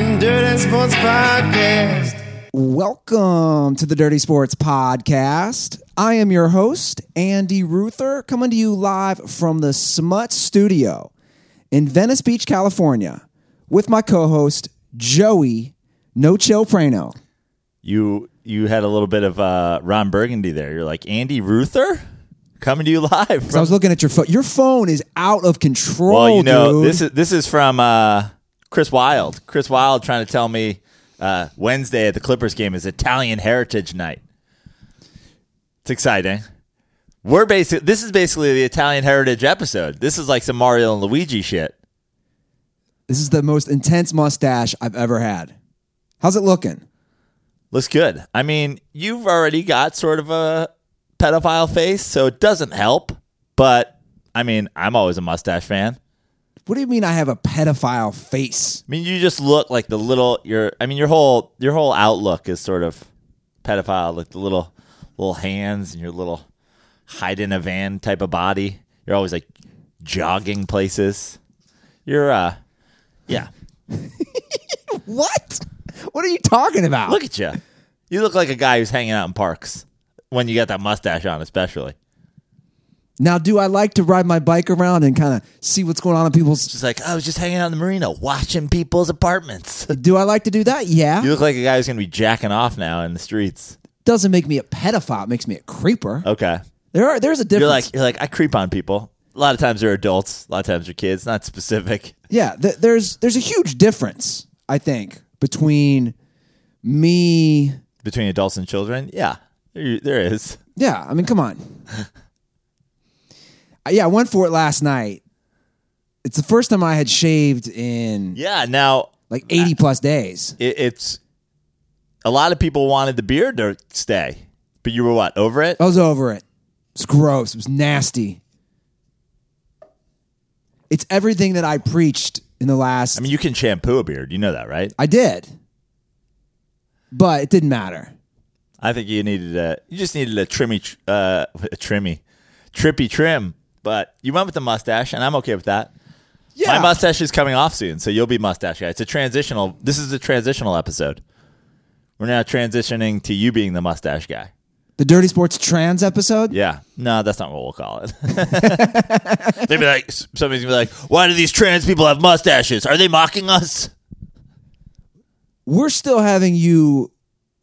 the Dirty Sports Podcast. Welcome to the Dirty Sports Podcast. I am your host, Andy Ruther, coming to you live from the Smut Studio in Venice Beach, California, with my co host, Joey No Chill Prano. You you had a little bit of uh, Ron Burgundy there. You're like Andy Ruther coming to you live. So I was looking at your phone. Your phone is out of control. well, you know dude. this is this is from uh, Chris Wild. Chris Wild trying to tell me uh, Wednesday at the Clippers game is Italian Heritage Night. It's exciting. We're basic. This is basically the Italian Heritage episode. This is like some Mario and Luigi shit. This is the most intense mustache I've ever had. How's it looking? Looks good. I mean, you've already got sort of a pedophile face, so it doesn't help. But I mean, I'm always a mustache fan. What do you mean I have a pedophile face? I mean, you just look like the little. Your, I mean, your whole your whole outlook is sort of pedophile, like the little little hands and your little hide in a van type of body. You're always like jogging places. You're, uh, yeah. What? What are you talking about? Look at you. You look like a guy who's hanging out in parks when you got that mustache on, especially. Now, do I like to ride my bike around and kind of see what's going on in people's? Just like I was just hanging out in the marina, watching people's apartments. Do I like to do that? Yeah. You look like a guy who's gonna be jacking off now in the streets. Doesn't make me a pedophile. It makes me a creeper. Okay. There are there's a difference. You're like you're like I creep on people. A lot of times they're adults. A lot of times they're kids. Not specific. yeah. Th- there's there's a huge difference. I think between me. Between adults and children, yeah, there, there is. Yeah. I mean, come on. Yeah, I went for it last night. It's the first time I had shaved in Yeah. Now like 80 plus days. it, it's a lot of people wanted the beard to stay, but you were what over it? I was over it. It's gross. It was nasty. It's everything that I preached in the last. I mean, you can shampoo a beard. You know that, right? I did, but it didn't matter. I think you needed a. You just needed a trimmy, uh, a trimmy, trippy trim. But you went with the mustache, and I'm okay with that. Yeah, My mustache is coming off soon, so you'll be mustache guy. It's a transitional. This is a transitional episode. We're now transitioning to you being the mustache guy. the Dirty Sports Trans episode. Yeah, no, that's not what we'll call it. They'd be like, somebody's gonna be like, "Why do these trans people have mustaches? Are they mocking us?" We're still having you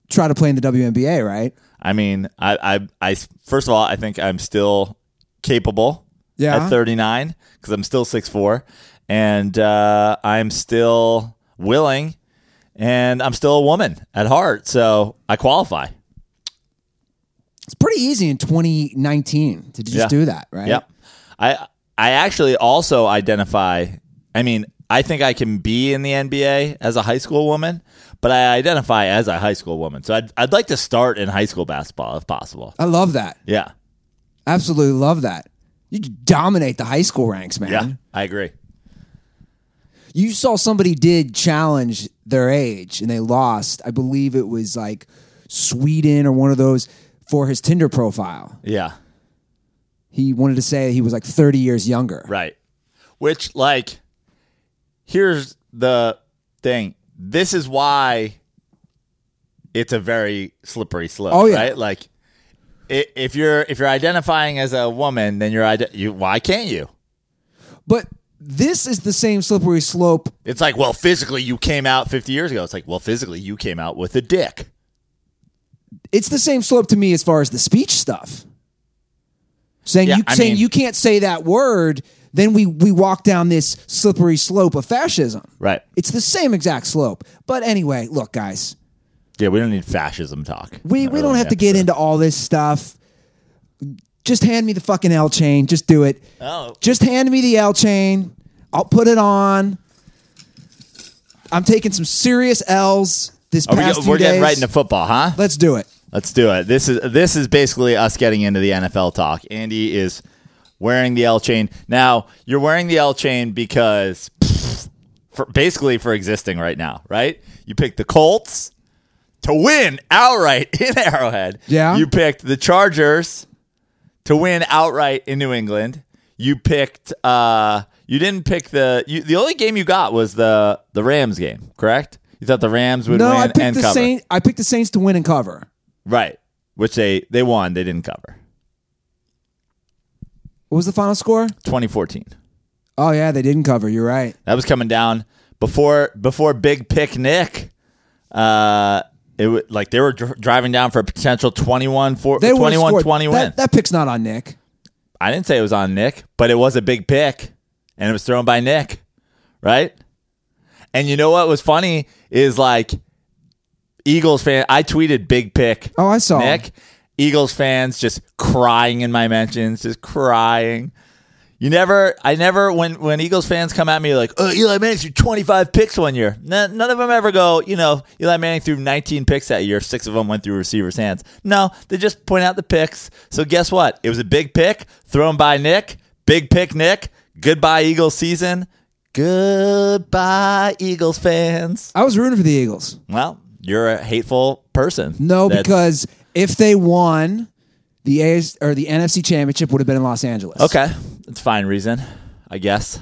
try to play in the WNBA, right? I mean, I, I, I, first of all, I think I'm still capable Yeah. at 39 because I'm still 6'4", and uh, I'm still willing, and I'm still a woman at heart, so I qualify. It's pretty easy in 2019 to just Yeah. do that, right? Yep. I I actually also identify. I mean, I think I can be in the NBA as a high school woman, but I identify as a high school woman. So I'd I'd like to start in high school basketball if possible. I love that. Yeah. Absolutely love that. You dominate the high school ranks, man. Yeah. I agree. You saw somebody did challenge their age and they lost. I believe it was like Sweden or one of those for his Tinder profile. Yeah. He wanted to say he was like 30 years younger. Right. Which like here's the thing. This is why it's a very slippery slope, Oh, yeah. right? Like if you're if you're identifying as a woman, then you're you why can't you? But this is the same slippery slope. It's like, well, physically you came out 50 years ago. It's like, well, physically you came out with a dick. It's the same slope to me as far as the speech stuff. Saying Yeah, you I saying mean- you can't say that word, then we we walk down this slippery slope of fascism. Right. It's the same exact slope. But anyway, look, guys, Yeah, we don't need fascism talk. we, we Early don't have to get into all this stuff. Just hand me the fucking L chain. Just do it. Oh. Just hand me the L chain. I'll put it on. I'm taking some serious L's this Are we, past few we're getting right into football, huh? Let's do it. Let's do it. This is this is basically us getting into the NFL talk. Andy is wearing the L chain. Now you're wearing the L chain because pff, for basically for existing right now, right? You picked the Colts to win outright in Arrowhead. Yeah. You picked the Chargers to win outright in New England. You picked. uh You didn't pick the. You, the only game you got was the the Rams game, correct? You thought the Rams would No, win I picked and the cover, Saints. I picked the Saints to win and cover. right? Which they they won. They didn't cover. What was the final score? 2014. Oh yeah, they didn't cover. You're right. That was coming down before before Big Pick Nick. Uh, it was like they were dr- driving down for a potential 21 for They would've 21 scored. 20 win. That, that pick's not on Nick. I didn't say it was on Nick, but it was a big pick and it was thrown by Nick, right? And you know what was funny is like Eagles fan. I tweeted big pick. Oh, I saw. Nick. Eagles fans just crying in my mentions, just crying. You never, I never, when when Eagles fans come at me like, oh, Eli Manning threw 25 picks one year. None of them ever go, you know, Eli Manning threw 19 picks that year. Six of them went through receivers' hands. No, they just point out the picks. So guess what? It was a big pick thrown by Nick. Big pick, Nick. Goodbye, Eagles season. Goodbye, Eagles fans. I was rooting for the Eagles. Well, you're a hateful person. No, That's- because if they won, the AS, or the NFC Championship would have been in Los Angeles. Okay, that's fine reason, I guess.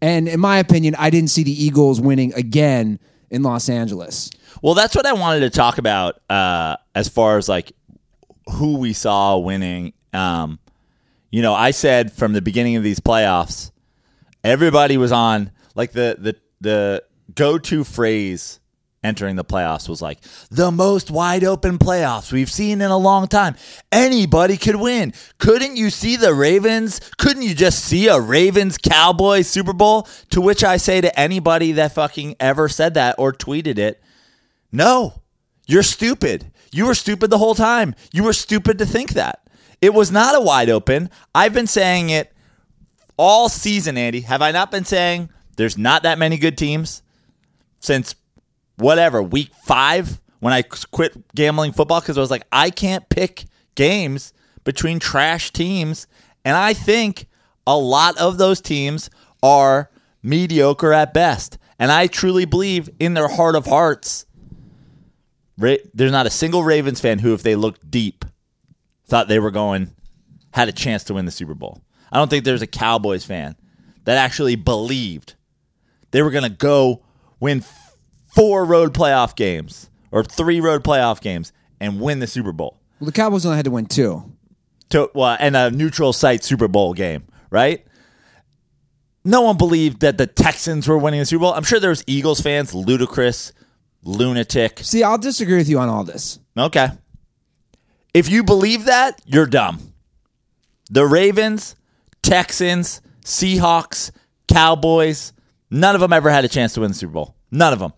And in my opinion, I didn't see the Eagles winning again in Los Angeles. Well, that's what I wanted to talk about uh, as far as like who we saw winning. Um, you know, I said from the beginning of these playoffs, everybody was on like the the the go to phrase entering the playoffs was like the most wide open playoffs we've seen in a long time. Anybody could win. Couldn't you see the Ravens? Couldn't you just see a Ravens Cowboys Super Bowl? To which I say to anybody that fucking ever said that or tweeted it, no, you're stupid. You were stupid the whole time. You were stupid to think that. It was not a wide open. I've been saying it all season, Andy. Have I not been saying there's not that many good teams since whatever, week five when I quit gambling football because I was like, I can't pick games between trash teams. And I think a lot of those teams are mediocre at best. And I truly believe in their heart of hearts, Ra- there's not a single Ravens fan who, if they looked deep, thought they were going, had a chance to win the Super Bowl. I don't think there's a Cowboys fan that actually believed they were going to go win four road playoff games or three road playoff games and win the Super Bowl. Well, the Cowboys only had to win two. To, well, and a neutral site Super Bowl game, right? No one believed that the Texans were winning the Super Bowl. I'm sure there was Eagles fans, ludicrous, lunatic. See, I'll disagree with you on all this. Okay. If you believe that, you're dumb. The Ravens, Texans, Seahawks, Cowboys, none of them ever had a chance to win the Super Bowl. None of them.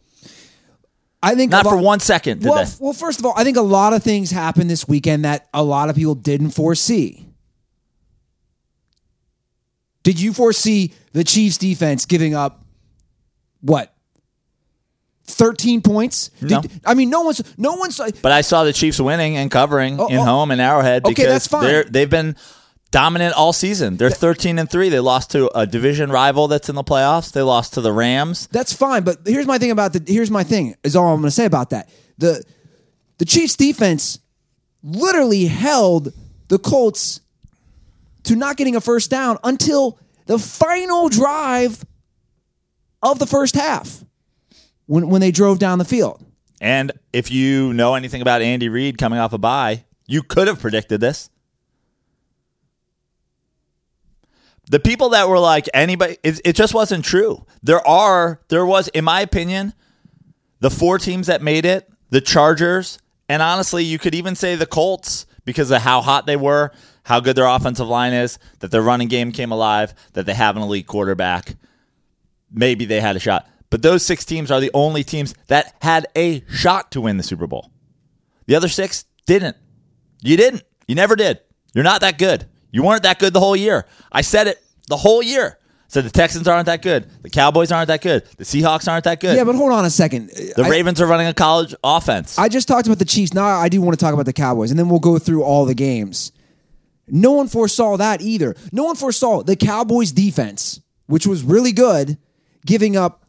I think Not a for one second did Well, they. well, first of all, I think a lot of things happened this weekend that a lot of people didn't foresee. Did you foresee the Chiefs defense giving up what? 13 points? No. Did, I mean, no one's no one's But I saw the Chiefs winning and covering Oh, in oh. home and Arrowhead Okay, that's fine. they're they've been dominant all season. They're 13 and 3. They lost to a division rival that's in the playoffs. They lost to the Rams. That's fine, but here's my thing about the here's my thing is all I'm going to say about that. The the Chiefs defense literally held the Colts to not getting a first down until the final drive of the first half when when they drove down the field. And if you know anything about Andy Reid coming off a bye, you could have predicted this. The people that were like anybody, it, it just wasn't true. There are, there was, in my opinion, the four teams that made it, the Chargers, and honestly, you could even say the Colts because of how hot they were, how good their offensive line is, that their running game came alive, that they have an elite quarterback. Maybe they had a shot. But those six teams are the only teams that had a shot to win the Super Bowl. The other six didn't. You didn't. You never did. You're not that good. You weren't that good the whole year. I said it the whole year. Said the Texans aren't that good. The Cowboys aren't that good. The Seahawks aren't that good. Yeah, but hold on a second. the I- Ravens are running a college offense. I just talked about the Chiefs. Now I do want to talk about the Cowboys, and then we'll go through all the games. No one foresaw that either. No one foresaw the Cowboys defense, which was really good, giving up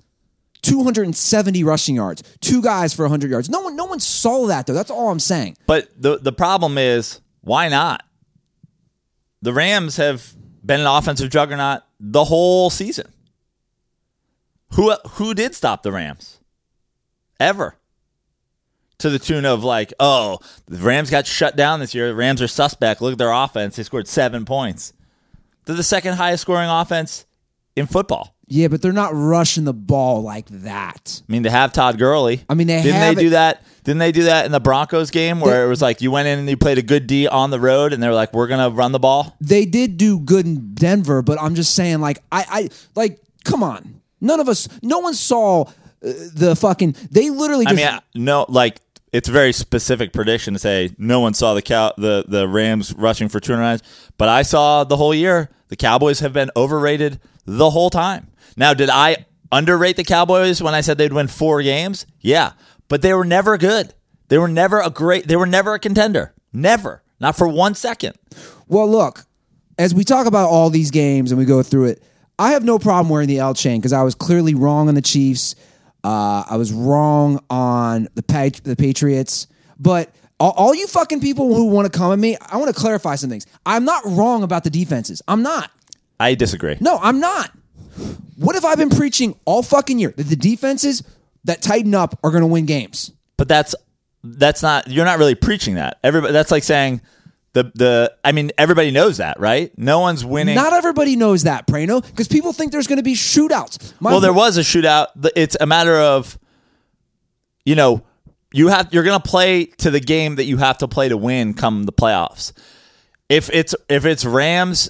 270 rushing yards, two guys for 100 yards. No one no one saw that though. That's all I'm saying. But the the problem is, why not? The Rams have been an offensive juggernaut the whole season. Who who did stop the Rams? Ever? To the tune of like, oh, the Rams got shut down this year. The Rams are suspect. Look at their offense. They scored seven points. They're the second highest scoring offense in football. Yeah, but they're not rushing the ball like that. I mean, they have Todd Gurley. I mean, they didn't they do that? Didn't they do that in the Broncos game where it was like you went in and you played a good D on the road, and they were like, "We're gonna run the ball." They did do good in Denver, but I'm just saying, like, I, I like, come on. None of us, no one saw uh, the fucking. They literally I just. mean, I- no, like it's a very specific prediction to say no one saw the cow the the Rams rushing for 200 but I saw the whole year the Cowboys have been overrated the whole time. Now, did I underrate the Cowboys when I said they'd win four games? Yeah, but they were never good. They were never a great. They were never a contender. Never, not for one second. Well, look, as we talk about all these games and we go through it, I have no problem wearing the L chain because I was clearly wrong on the Chiefs. Uh, I was wrong on the the Patriots. But all, all you fucking people who want to come at me, I want to clarify some things. I'm not wrong about the defenses. I'm not. I disagree. No, I'm not. What have I been preaching all fucking year? That the defenses that tighten up are going to win games. But that's that's not you're not really preaching that. Everybody that's like saying the the I mean everybody knows that, right? No one's winning. Not everybody knows that, Prano, because people think there's going to be shootouts. My well, there was a shootout. It's a matter of you know, you have you're going to play to the game that you have to play to win come the playoffs. If it's if it's Rams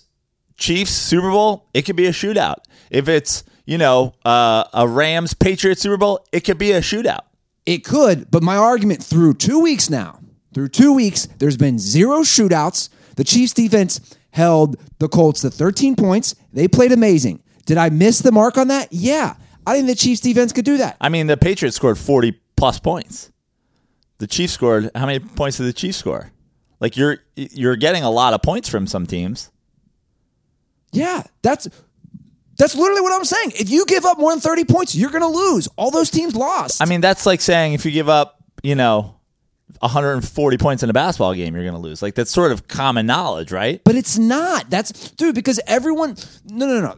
Chiefs Super Bowl, it could be a shootout. If it's, you know, uh, a Rams Patriots Super Bowl, it could be a shootout. It could, but my argument through two weeks now, through two weeks, there's been zero shootouts. The Chiefs defense held the Colts to 13 points. They played amazing. Did I miss the mark on that? Yeah. I think the Chiefs defense could do that. I mean, the Patriots scored 40 plus points. The Chiefs scored how many points did the Chiefs score? Like you're you're getting a lot of points from some teams. Yeah, that's that's literally what I'm saying. If you give up more than 30 points, you're going to lose. All those teams lost. I mean, that's like saying if you give up, you know, 140 points in a basketball game, you're going to lose. Like that's sort of common knowledge, right? but it's not. That's dude because everyone No, no, no.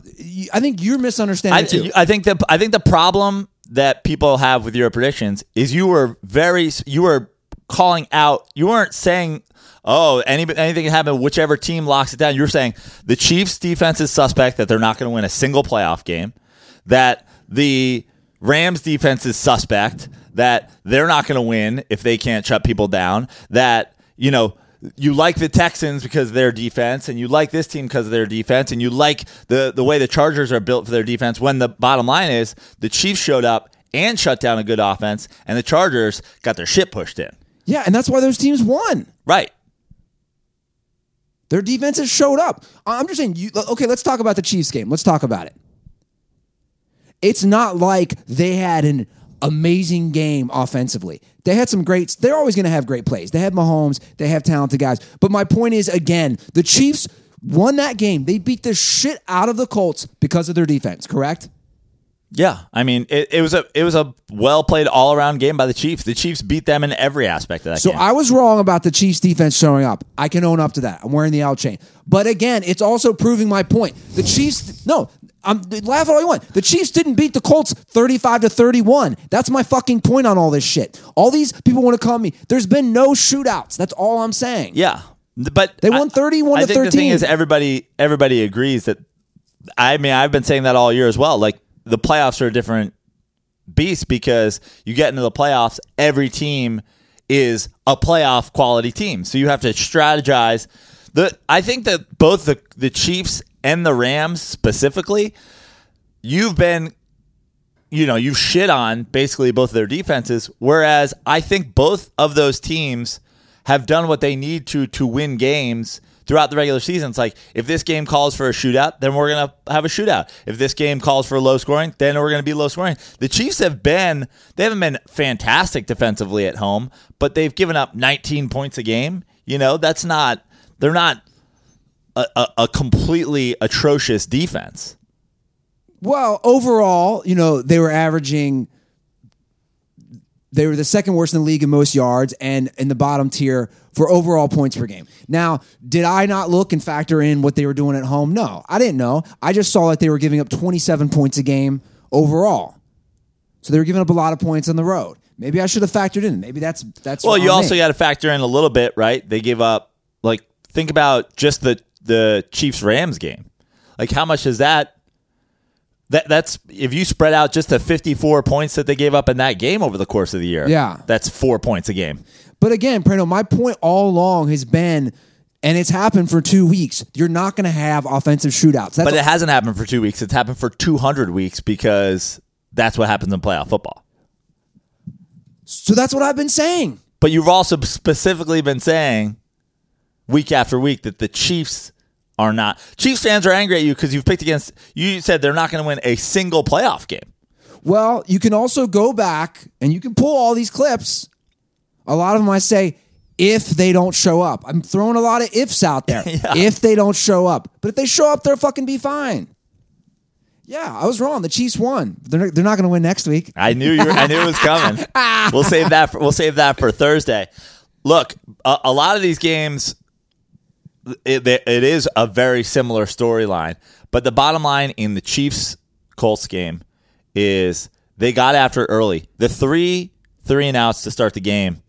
I think you're misunderstanding I, too. I think the I think the problem that people have with your predictions is you were very you were calling out. You weren't saying, "Oh, any, anything can happen. Whichever team locks it down." You're saying the Chiefs' defense is suspect that they're not going to win a single playoff game. That the Rams' defense is suspect that they're not going to win if they can't shut people down. That you know you like the Texans because of their defense, and you like this team because of their defense, and you like the the way the Chargers are built for their defense. When the bottom line is the Chiefs showed up and shut down a good offense, and the Chargers got their shit pushed in. yeah, and that's why those teams won. Right. Their defenses showed up. I'm just saying, you, okay, let's talk about the Chiefs game. Let's talk about it. It's not like they had an amazing game offensively. They had some greats. they're always going to have great plays. They have Mahomes, they have talented guys. But my point is, again, the Chiefs won that game. They beat the shit out of the Colts because of their defense, correct? Yeah, I mean it, it was a it was a well played all around game by the Chiefs. The Chiefs beat them in every aspect of that So game. I was wrong about the Chiefs defense showing up. I can own up to that. I'm wearing the L chain. But again, it's also proving my point. The Chiefs, no, I'm laugh at all you want. The Chiefs didn't beat the Colts 35 to 31. That's my fucking point on all this shit. All these people want to call me. There's been no shootouts. That's all I'm saying. Yeah, but They won 31 I to think the thing 13. is everybody everybody agrees that. I mean, I've been saying that all year as well. Like the playoffs are a different beast because you get into the playoffs, every team is a playoff quality team. So you have to strategize. The I think that both the the Chiefs and the Rams specifically, you've been you know, you've shit on basically both of their defenses. Whereas I think both of those teams have done what they need to to win games throughout the regular season. It's like if this game calls for a shootout, then we're gonna have a shootout. If this game calls for low scoring, then we're gonna be low scoring. The Chiefs have been they haven't been fantastic defensively at home, but they've given up 19 points a game. You know, that's not they're not a, a, a completely atrocious defense. Well, overall, you know, they were averaging. They were the second worst in the league in most yards and in the bottom tier for overall points per game. Now, did I not look and factor in what they were doing at home? No, I didn't know. I just saw that they were giving up 27 points a game overall. So they were giving up a lot of points on the road. Maybe I should have factored in. Maybe that's that's Well, you also got to factor in a little bit, right? They give up like think about just the the Chiefs Rams game. Like how much is that? That that's if you spread out just the 54 points that they gave up in that game over the course of the year. Yeah. That's 4 points a game. But again, Prano, my point all along has been, and it's happened for two weeks. You're not going to have offensive shootouts. That's But it hasn't happened for 2 weeks. It's happened for 200 weeks because that's what happens in playoff football. so that's what I've been saying. But you've also specifically been saying week after week that the Chiefs are not. Chiefs fans are angry at you because you've picked against. You said they're not going to win a single playoff game. Well, you can also go back and you can pull all these clips. A lot of them I say, if they don't show up. I'm throwing a lot of ifs out there. Yeah. If they don't show up. But if they show up, they'll fucking be fine. Yeah, I was wrong. The Chiefs won. They're, they're not going to win next week. I knew you. Were, I knew it was coming. We'll save that. For, we'll save that for Thursday. Look, a, a lot of these games, it, it is a very similar storyline. But the bottom line in the Chiefs Colts game is they got after it early. The three three and outs to start the game,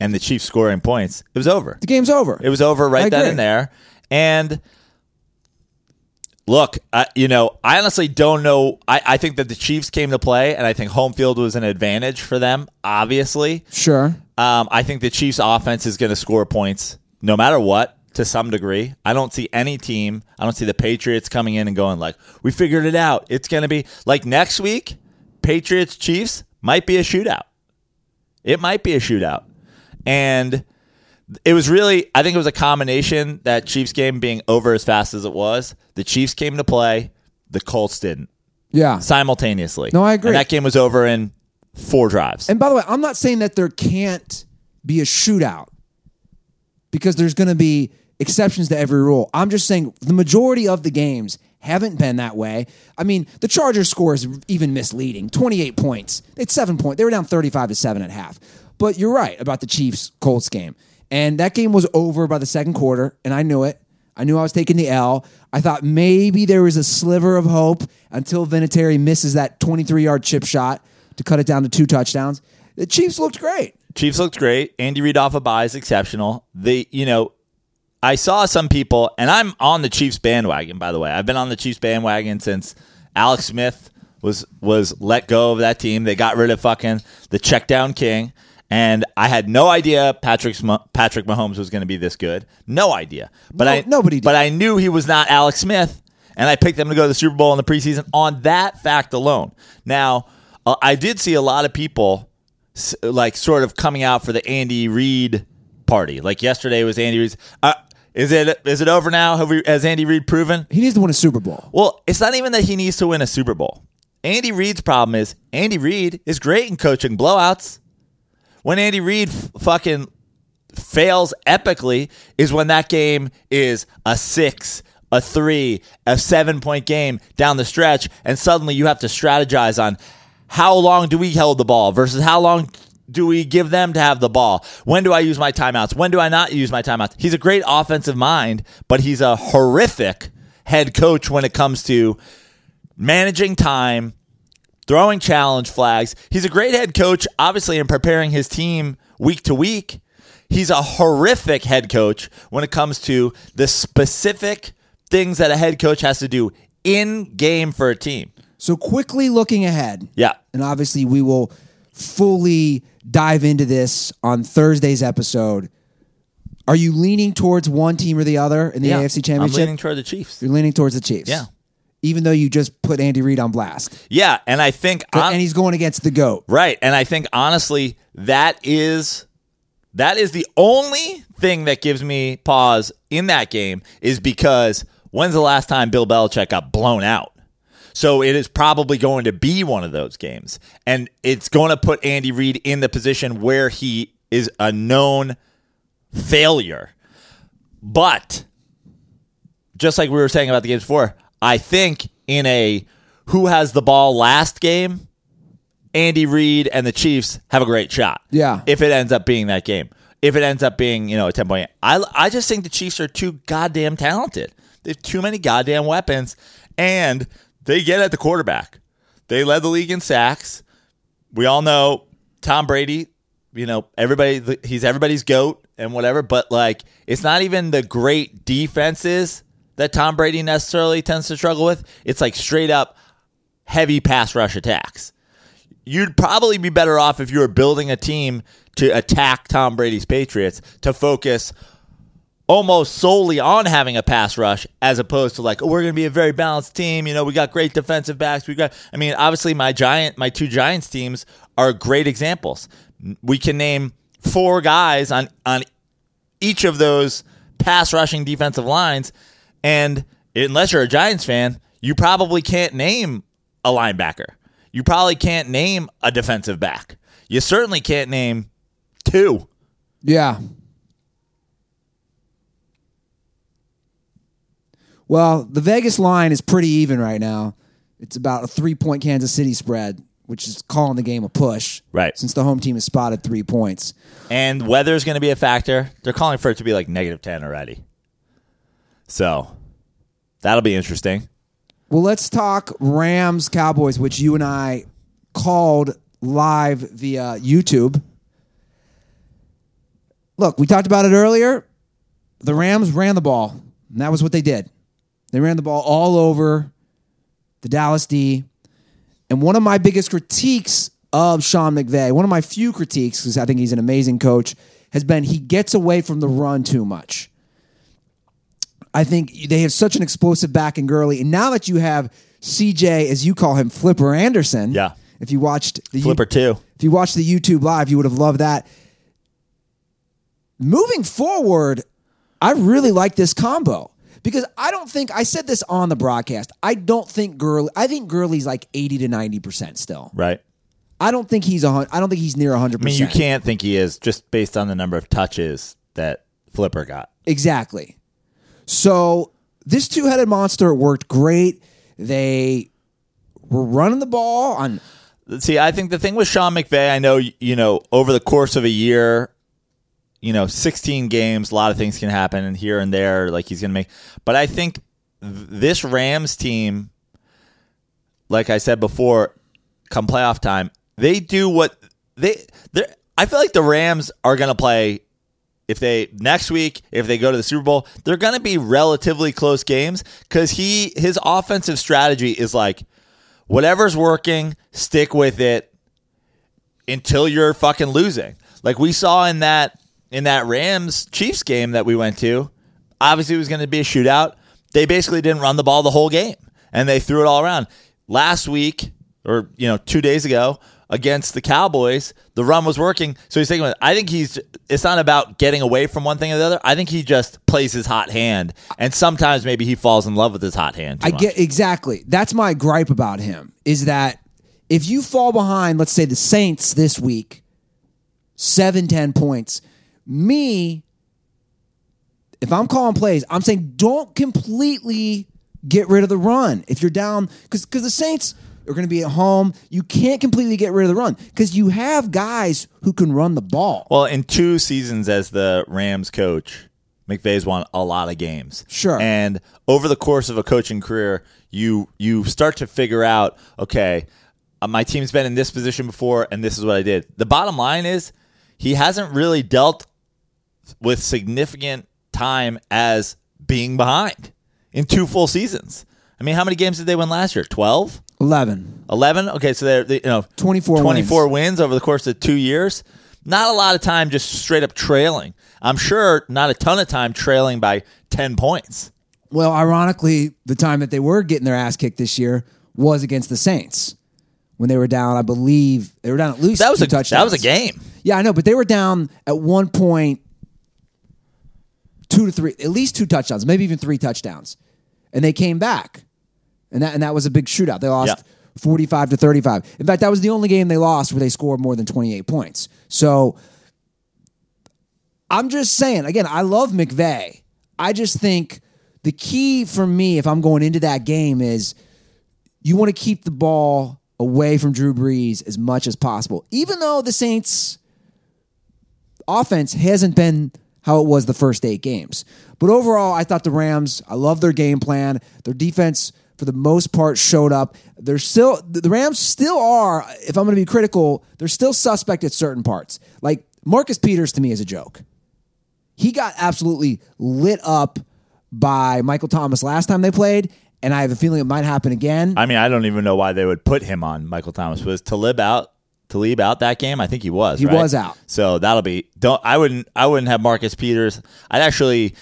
and the Chiefs scoring points. It was over. The game's over. It was over I right then agree. and there. And look, I, you know, I honestly don't know. I, I think that the Chiefs came to play, and I think home field was an advantage for them. Obviously, Sure. um, I think the Chiefs' offense is going to score points no matter what. To some degree, I don't see any team. I don't see the Patriots coming in and going like, "We figured it out." It's going to be like next week, Patriots Chiefs might be a shootout. It might be a shootout, and it was really I think it was a combination that Chiefs game being over as fast as it was. The Chiefs came to play, the Colts didn't Yeah. simultaneously. No, I agree. And that game was over in four drives. And by the way, I'm not saying that there can't be a shootout because there's going to be exceptions to every rule. I'm just saying the majority of the games haven't been that way. I mean, the Chargers score is even misleading. 28 points. It's 7 points. They were down 35 to 7 at half. But you're right about the Chiefs Colts game. And that game was over by the second quarter, and I knew it. I knew I was taking the L. I thought maybe there was a sliver of hope until Vinatieri misses that 23 yard chip shot to cut it down to two touchdowns. The Chiefs looked great. Chiefs looked great. Andy Reid off a bye is exceptional. They, you know, I saw some people, and I'm on the Chiefs bandwagon. By the way, I've been on the Chiefs bandwagon since Alex Smith was was let go of that team. They got rid of fucking the check down king, and I had no idea Patrick Patrick Mahomes was going to be this good. No idea. But No- I nobody did. But I knew he was not Alex Smith, and I picked them to go to the Super Bowl in the preseason on that fact alone. Now, uh, I did see a lot of people like sort of coming out for the Andy Reid party. Like yesterday was Andy Reid's. Uh, is it is it over now? Have we, has Andy Reid proven? He needs to win a Super Bowl. Well, it's not even that he needs to win a Super Bowl. Andy Reid's problem is Andy Reid is great in coaching blowouts. When Andy Reid f- fucking fails epically is when that game is a six, a three, a seven point game down the stretch, and suddenly you have to strategize on how long do we hold the ball versus how long do we give them to have the ball? When do I use my timeouts? When do I not use my timeouts? He's a great offensive mind, but he's a horrific head coach when it comes to managing time, throwing challenge flags. He's a great head coach, obviously, in preparing his team week to week. He's a horrific head coach when it comes to the specific things that a head coach has to do in game for a team. So quickly looking ahead. Yeah. And obviously we will fully dive into this on Thursday's episode. Are you leaning towards one team or the other in the AFC Championship? I'm leaning toward the Chiefs. You're leaning towards the Chiefs. Yeah. Even though you just put Andy Reid on blast. Yeah, and I think hon- and he's going against the GOAT. Right. And I think honestly, that is that is the only thing that gives me pause in that game is because when's the last time Bill Belichick got blown out? So it is probably going to be one of those games. And it's going to put Andy Reid in the position where he is a known failure. But just like we were saying about the games before, I think in a who has the ball last game, Andy Reid and the Chiefs have a great shot. Yeah. If it ends up being that game. If it ends up being, you know, a 10 point. I, I just think the Chiefs are too goddamn talented. They have too many goddamn weapons, and they get at the quarterback. They led the league in sacks. We all know Tom Brady, you know, everybody, he's everybody's goat and whatever, but like, it's not even the great defenses that Tom Brady necessarily tends to struggle with. It's like straight up heavy pass rush attacks. You'd probably be better off if you were building a team to attack Tom Brady's Patriots to focus almost solely on having a pass rush as opposed to like oh, we're going to be a very balanced team you know we got great defensive backs we got i mean obviously my giant my two giants teams are great examples. We can name four guys on on each of those pass rushing defensive lines and unless you're a giants fan you probably can't name a linebacker. You probably can't name a defensive back. You certainly can't name two. Yeah. Well, the Vegas line is pretty even right now. It's about a three point Kansas City spread, which is calling the game a push. Right. Since the home team has spotted three points. and weather's going to be a factor. They're calling for it to be like negative 10 already. So that'll be interesting. Well, let's talk Rams Cowboys, which you and I called live via YouTube. Look, we talked about it earlier. The Rams ran the ball, and that was what they did. They ran the ball all over the Dallas D. And one of my biggest critiques of Sean McVay, one of my few critiques, because I think he's an amazing coach, has been he gets away from the run too much. I think they have such an explosive back in Gurley. And now that you have CJ, as you call him, Flipper Anderson. Yeah. If you watched the Flipper two. if you watched the YouTube live, you would have loved that. Moving forward, I really like this combo because I don't think I said this on the broadcast. I don't think Gurley. I think Gurley's like eighty to ninety percent still. Right. I don't think he's a. I don't think he's near hundred I mean, you can't think he is just based on the number of touches that Flipper got. Exactly. So this two-headed monster worked great. They were running the ball on. See, I think the thing with Sean McVay, I know, you know, over the course of a year, you know, 16 games, a lot of things can happen and here and there, like he's going to make. But I think this Rams team, like I said before, come playoff time, they do what they. I feel like the Rams are going to play. If they next week, if they go to the Super Bowl, they're going to be relatively close games because he his offensive strategy is like whatever's working, stick with it until you're fucking losing. Like we saw in that in that Rams Chiefs game that we went to. Obviously, it was going to be a shootout. They basically didn't run the ball the whole game, and they threw it all around. Last week, or you know, two days ago against the Cowboys, the run was working. So he's thinking, I think he's. It's not about getting away from one thing or the other. I think he just plays his hot hand, and sometimes maybe he falls in love with his hot hand. I much. get exactly. That's my gripe about him is that if you fall behind, let's say the Saints this week, seven, ten points, me, if I'm calling plays, I'm saying don't completely get rid of the run. If you're down, because because the Saints are going to be at home, you can't completely get rid of the run because you have guys who can run the ball. Well, in two seasons as the Rams coach, McVay's won a lot of games. Sure. And over the course of a coaching career, you you start to figure out, okay, uh, my team's been in this position before, and this is what I did. The bottom line is, he hasn't really dealt with significant time as being behind in two full seasons. I mean, how many games did they win last year? Twelve. 11. 11 okay so they're they, you know 24 24 wins. over the course of two years not a lot of time just straight up trailing i'm sure not a ton of time trailing by 10 points Well, ironically, the time that they were getting their ass kicked this year was against the Saints when they were down. I believe they were down at least that was a touchdowns. that was a game Yeah, I know, but they were down at one point, two to three, at least two touchdowns, maybe even three touchdowns, and they came back, and that and that was a big shootout. They lost Yeah. forty-five to thirty-five. In fact, that was the only game they lost where they scored more than twenty-eight points. So. I'm just saying, again, I love McVay. I just think the key for me, if I'm going into that game, is you want to keep the ball away from Drew Brees as much as possible. Even though the Saints offense hasn't been how it was the first eight games. But overall, I thought the Rams, I love their game plan. Their defense, for the most part, showed up. They're still, the Rams still are, if I'm going to be critical, they're still suspect at certain parts. Like Marcus Peters to me is a joke. He got absolutely lit up by Michael Thomas last time they played, and I have a feeling it might happen again. I mean, I don't even know why they would put him on Michael Thomas. Was Talib out? Talib out that game? I think he was. He right? was out. So that'll be. Don't. I wouldn't. I wouldn't have Marcus Peters. I'd actually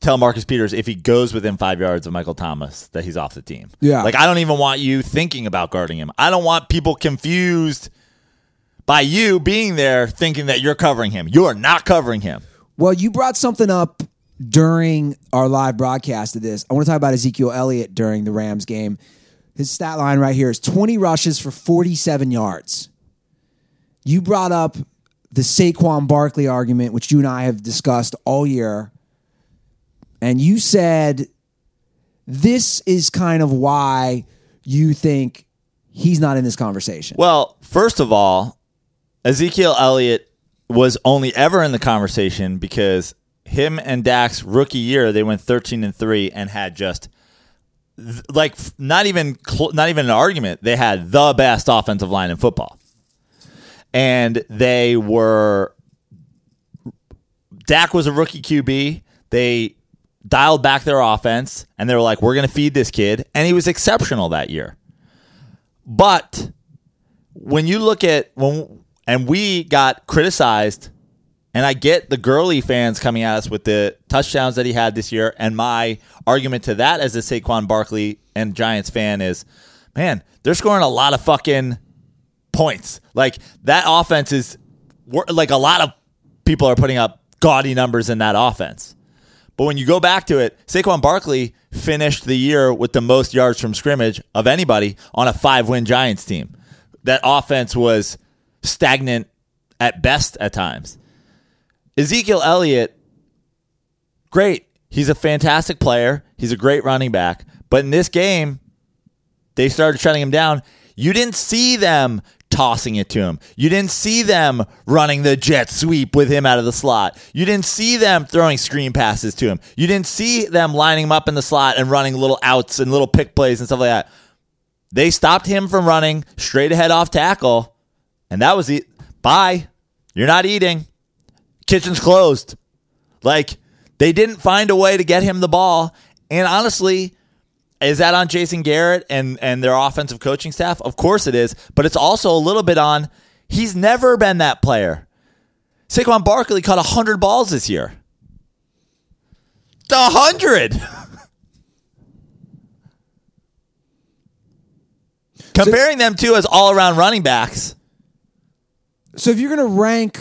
tell Marcus Peters if he goes within five yards of Michael Thomas that he's off the team. Yeah. Like I don't even want you thinking about guarding him. I don't want people confused by you being there thinking that you're covering him. You are not covering him. Well, you brought something up during our live broadcast of this. I want to talk about Ezekiel Elliott during the Rams game. His stat line right here is 20 rushes for 47 yards. You brought up the Saquon Barkley argument, which you and I have discussed all year. And you said this is kind of why you think he's not in this conversation. Well, first of all, Ezekiel Elliott was only ever in the conversation because him and Dak's rookie year they went 13 and 3 and had just like not even not even an argument. They had the best offensive line in football. And they were Dak was a rookie QB. They dialed back their offense and they were like, we're going to feed this kid. And he was exceptional that year. But when you look at when and we got criticized, and I get the Gurley fans coming at us with the touchdowns that he had this year, and my argument to that as a Saquon Barkley and Giants fan is, man, they're scoring a lot of fucking points. Like that offense is like a lot of people are putting up gaudy numbers in that offense. But when you go back to it, Saquon Barkley finished the year with the most yards from scrimmage of anybody on a five win Giants team. That offense was stagnant at best at times. Ezekiel Elliott, great. He's a fantastic player. He's a great running back. But in this game, they started shutting him down. You didn't see them tossing it to him. You didn't see them running the jet sweep with him out of the slot. You didn't see them throwing screen passes to him. You didn't see them lining him up in the slot and running little outs and little pick plays and stuff like that. They stopped him from running straight ahead off tackle, and that was it. Bye. You're not eating. Kitchen's closed. Like, they didn't find a way to get him the ball. And honestly, is that on Jason Garrett and, and their offensive coaching staff? Of course it is. But it's also a little bit on he's never been that player. Saquon Barkley caught 100 balls this year. The 100. Comparing them to as all around running backs. So if you're going to rank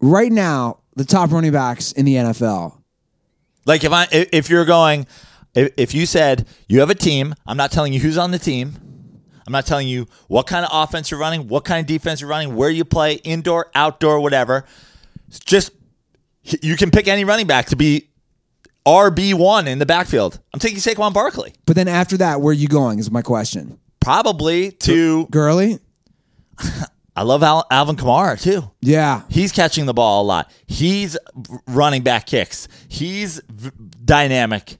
right now the top running backs in the NFL, Like if I if you're going if, if you said you have a team, I'm not telling you who's on the team. I'm not telling you what kind of offense you're running, what kind of defense you're running, where you play, indoor, outdoor, whatever. It's just you can pick any running back to be RB one in the backfield. I'm taking Saquon Barkley. but then after that, where are you going? Is my question. Probably to Gurley? I love Al, Alvin Kamara too. Yeah. He's catching the ball a lot. He's running back kicks. He's v- dynamic.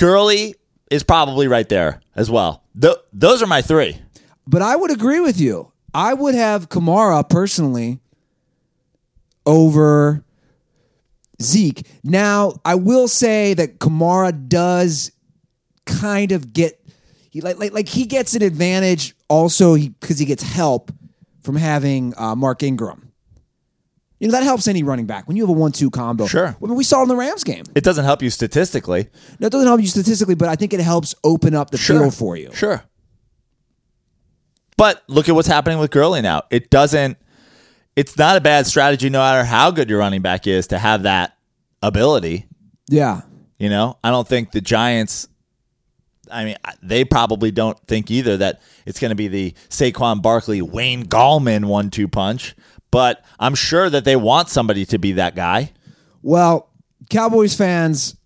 Gurley is probably right there as well. Th- those are my three. But I would agree with you. I would have Kamara personally over Zeke. Now, I will say that Kamara does kind of get he like like, like he gets an advantage also because he gets help from having uh, Mark Ingram. You know that helps any running back when you have a one-two combo. Sure. I mean, we saw it in the Rams game. It doesn't help you statistically. No, it doesn't help you statistically, but I think it helps open up the field for you. Sure. But look at what's happening with Gurley now. It doesn't. It's not a bad strategy, no matter how good your running back is, to have that ability. Yeah. You know, I don't think the Giants. I mean, they probably don't think either that it's going to be the Saquon Barkley, Wayne Gallman one-two punch. But I'm sure that they want somebody to be that guy. Well, Cowboys fans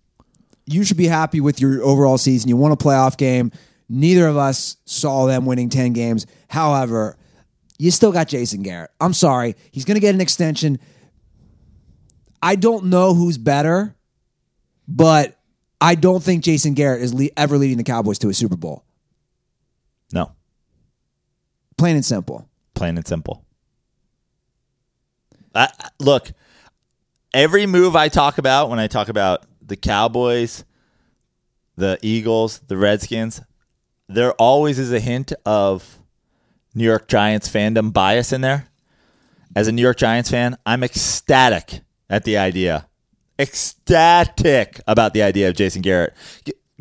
you should be happy with your overall season. You won a playoff game. Neither of us saw them winning 10 games. However, you still got Jason Garrett. I'm sorry. He's going to get an extension. I don't know who's better, but I don't think Jason Garrett is le- ever leading the Cowboys to a Super Bowl. No, Plain and simple. plain and simple. I, look, every move I talk about when I talk about the Cowboys, the Eagles, the Redskins, there always is a hint of New York Giants fandom bias in there. As a New York Giants fan, I'm ecstatic at the idea, ecstatic about the idea of Jason Garrett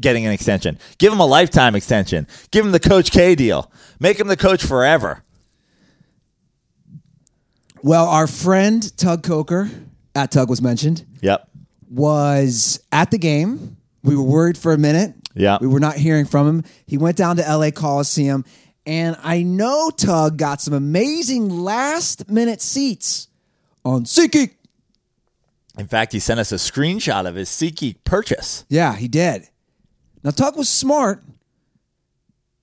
getting an extension. Give him a lifetime extension. Give him the Coach K deal. Make him the coach forever. Well, our friend Tug Coker, at Tug was mentioned, Yep. was at the game. We were worried for a minute. Yeah. We were not hearing from him. He went down to LA Coliseum, and I know Tug got some amazing last minute seats on SeatGeek. In fact, he sent us a screenshot of his SeatGeek purchase. Yeah, he did. Now Tug was smart.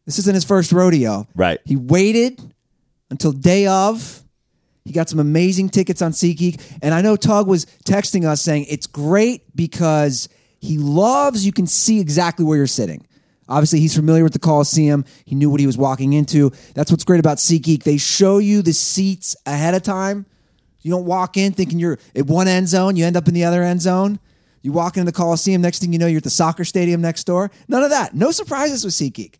This isn't his first rodeo. Right. He waited until day of. He got some amazing tickets on SeatGeek. And I know Tug was texting us saying it's great because he loves you can see exactly where you're sitting. Obviously, he's familiar with the Coliseum. He knew what he was walking into. That's what's great about SeatGeek. They show you the seats ahead of time. You don't walk in thinking you're at one end zone, you end up in the other end zone. You walk into the Coliseum, next thing you know, you're at the soccer stadium next door. None of that. No surprises with SeatGeek.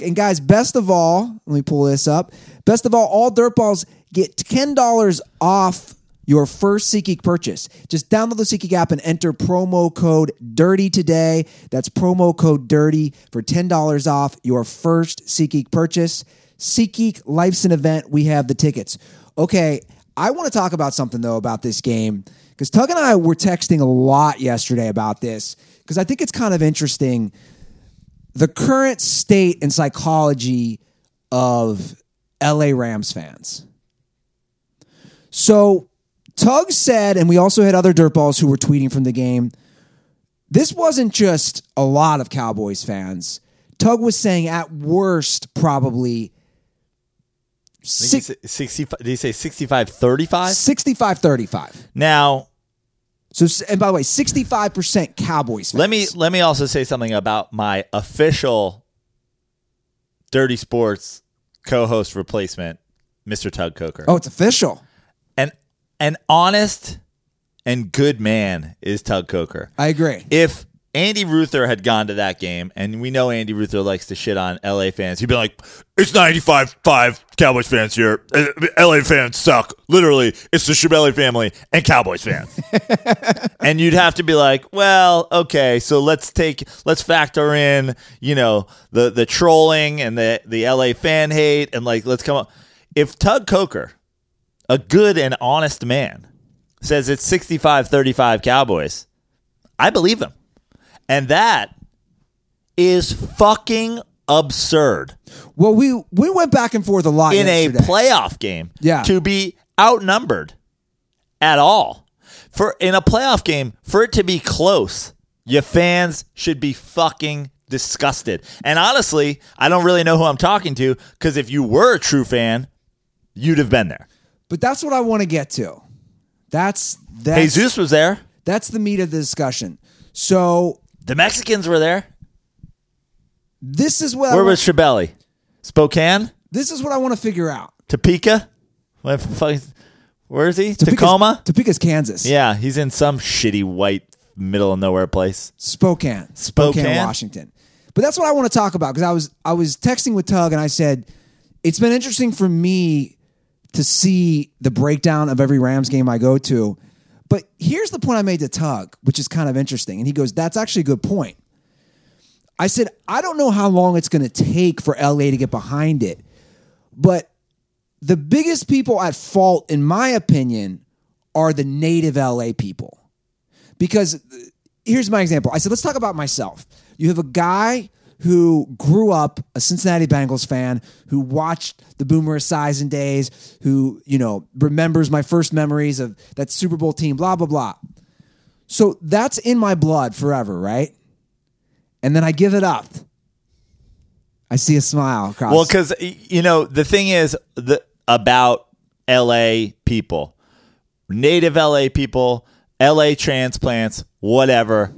And guys, best of all, let me pull this up. Best of all, all dirtballs get $10 off your first SeatGeek purchase. Just download the SeatGeek app and enter promo code DIRTY today. That's promo code DIRTY for $10 off your first SeatGeek purchase. SeatGeek Life's an event. We have the tickets. Okay, I want to talk about something though about this game because Tug and I were texting a lot yesterday about this because I think it's kind of interesting the current state and psychology of LA Rams fans. So Tug said, and we also had other dirtballs who were tweeting from the game. This wasn't just a lot of Cowboys fans. Tug was saying at worst, probably six, 65, did he say 65 35? 65 35. Now, So, and by the way, 65% Cowboys fans. let me let me also say something about my official Dirty Sports co-host replacement, Mr. Tug Coker. Oh, it's official. An honest and good man is Tug Coker. I agree. if Andy Ruther had gone to that game, and we know Andy Ruther likes to shit on LA fans, he'd be like, "It's 95-5 Cowboys fans here. Uh, LA fans suck. Literally, it's the Shabelli family and Cowboys fans." and you'd have to be like, "Well, okay, so let's take let's factor in, you know, the the trolling and the the LA fan hate, and like let's come up." If Tug Coker, a good and honest man, says it's 65-35 Cowboys, I believe him. And that is fucking absurd Well, we we went back and forth a lot in a playoff game Yeah. to be outnumbered at all. For in a playoff game, for it to be close, your fans should be fucking disgusted. And honestly, I don't really know who I'm talking to because if you were a true fan, you'd have been there. But that's what I want to get to. That's that's Jesus was there. that's the meat of the discussion. So The Mexicans were there. this is what Where was Shabelli? Spokane? this is what I want to figure out. Topeka? Where is he? Topeka's- Tacoma? Topeka's Kansas. Yeah, he's in some shitty white middle of nowhere place. Spokane, Spokane? Washington. But that's what I want to talk about because I was I was texting with Tug and I said it's been interesting for me to see the breakdown of every Rams game I go to. But here's the point I made to Tug, which is kind of interesting. And he goes, "That's actually a good point." I said, "I don't know how long it's going to take for LA to get behind it, but the biggest people at fault, in my opinion, are the native LA people." because uh, here's my example. I said, let's talk about myself. You have a guy who grew up a Cincinnati Bengals fan, who watched the Boomer Esiason days, who, you know, remembers my first memories of that Super Bowl team, blah, blah, blah. So that's in my blood forever, right? and then I give it up. I see a smile across. Well, because you know the thing is the about L.A. people, native L.A. people, L.A. transplants, whatever.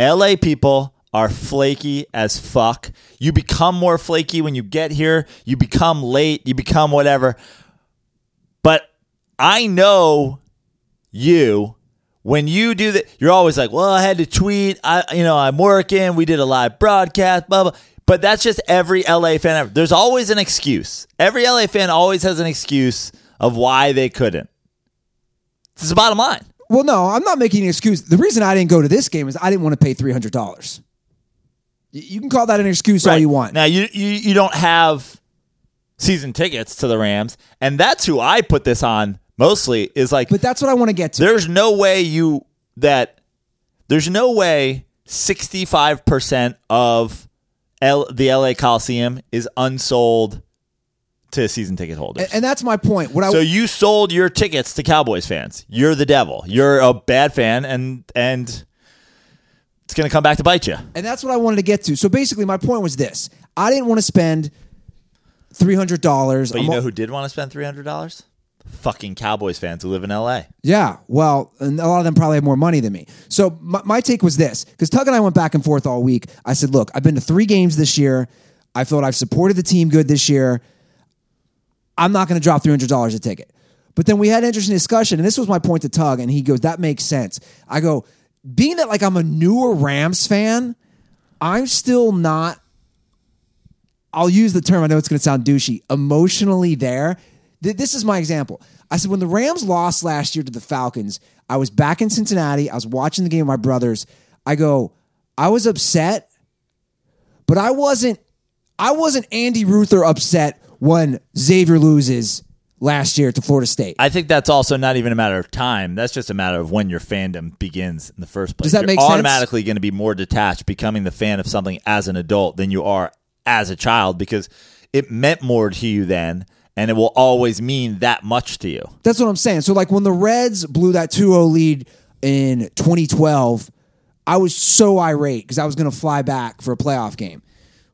L.A. people are flaky as fuck. You become more flaky when you get here. You become late. You become whatever. But I know you when you do that. You're always like, "Well, I had to tweet. I, you know, I'm working. We did a live broadcast. Blah blah." But that's just every LA fan. ever. There's always an excuse. Every LA fan always has an excuse of why they couldn't. Is the bottom line. well, no, I'm not making an excuse. The reason I didn't go to this game is I didn't want to pay three hundred dollars. You can call that an excuse all you want. Now you, you you don't have season tickets to the Rams, and that's who I put this on mostly. Is like but that's what I want to get to. there's no way you that there's no way 65% of L, the LA Coliseum is unsold to season ticket holders. and, and that's my point. What I so you sold your tickets to Cowboys fans. You're the devil. You're a bad fan and and it's going to come back to bite you. And that's what I wanted to get to. So basically, my point was this: I didn't want to spend three hundred dollars. But you know who did want to spend $300? Fucking Cowboys fans who live in LA. Yeah, well, and a lot of them probably have more money than me. So my, my take was this: because Tug and I went back and forth all week. I said, "Look, I've been to three games this year. I thought I've supported the team good this year. I'm not going to drop three hundred dollars a ticket." But then we had an interesting discussion, and this was my point to Tug, and he goes, "That makes sense." I go, being that like I'm a newer Rams fan, I'm still not I'll use the term, I know it's going to sound douchey, emotionally there. Th- This is my example. I said, when the Rams lost last year to the Falcons, I was back in Cincinnati. I was watching the game with my brothers. I go, I was upset, but I wasn't, I wasn't Andy Ruther upset when Xavier loses last year to Florida State. I think that's also not even a matter of time. That's just a matter of when your fandom begins in the first place. Does that You're make sense? automatically going to be more detached becoming the fan of something as an adult than you are as a child because it meant more to you then and it will always mean that much to you. That's what I'm saying. So like when the Reds blew that 2-0 lead in 2012, I was so irate because I was going to fly back for a playoff game.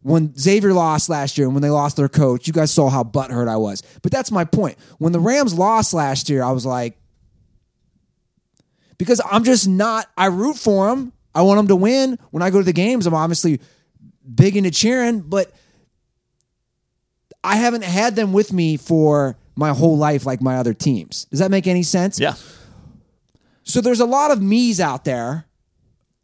When Xavier lost last year and when they lost their coach, you guys saw how butthurt I was. But that's my point. When the Rams lost last year, I was like, because I'm just not. I root for them. I want them to win. When I go to the games, I'm obviously big into cheering, but I haven't had them with me for my whole life like my other teams. Does that make any sense? Yeah. So there's a lot of me's out there,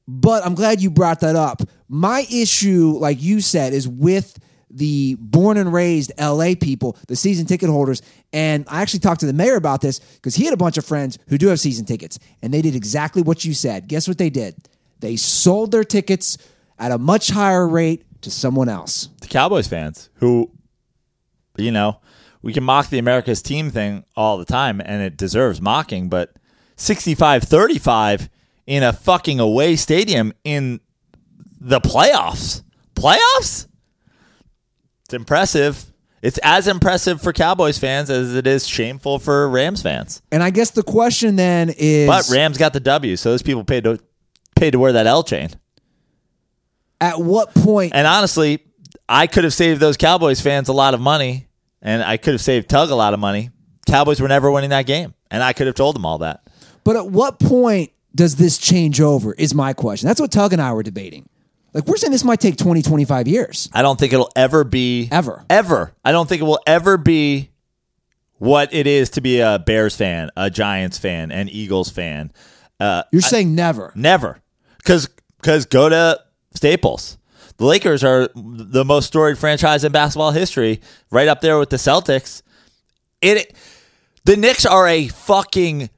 but I'm glad you brought that up. My issue, like you said, is with the born and raised LA people, the season ticket holders. And I actually talked to the mayor about this because he had a bunch of friends who do have season tickets, and they did exactly what you said. Guess what they did? They sold their tickets at a much higher rate to someone else. The Cowboys fans who you know, we can mock the America's team thing all the time and it deserves mocking, but 65-35 in a fucking away stadium in the playoffs. Playoffs? It's impressive. It's as impressive for Cowboys fans as it is shameful for Rams fans. And I guess the question then is But Rams got the W, so those people paid to paid to wear that L chain. at what point And honestly, I could have saved those Cowboys fans a lot of money, and I could have saved Tug a lot of money. Cowboys were never winning that game, and I could have told them all that. But at what point does this change over? Is my question. That's what Tug and I were debating. Like, we're saying this might take 20, 25 years. I don't think it'll ever be Ever. ever. I don't think it will ever be what it is to be a Bears fan, a Giants fan, an Eagles fan. Uh, You're saying never. Never, because because go to Staples. The Lakers are the most storied franchise in basketball history, right up there with the Celtics. It, the Knicks are a fucking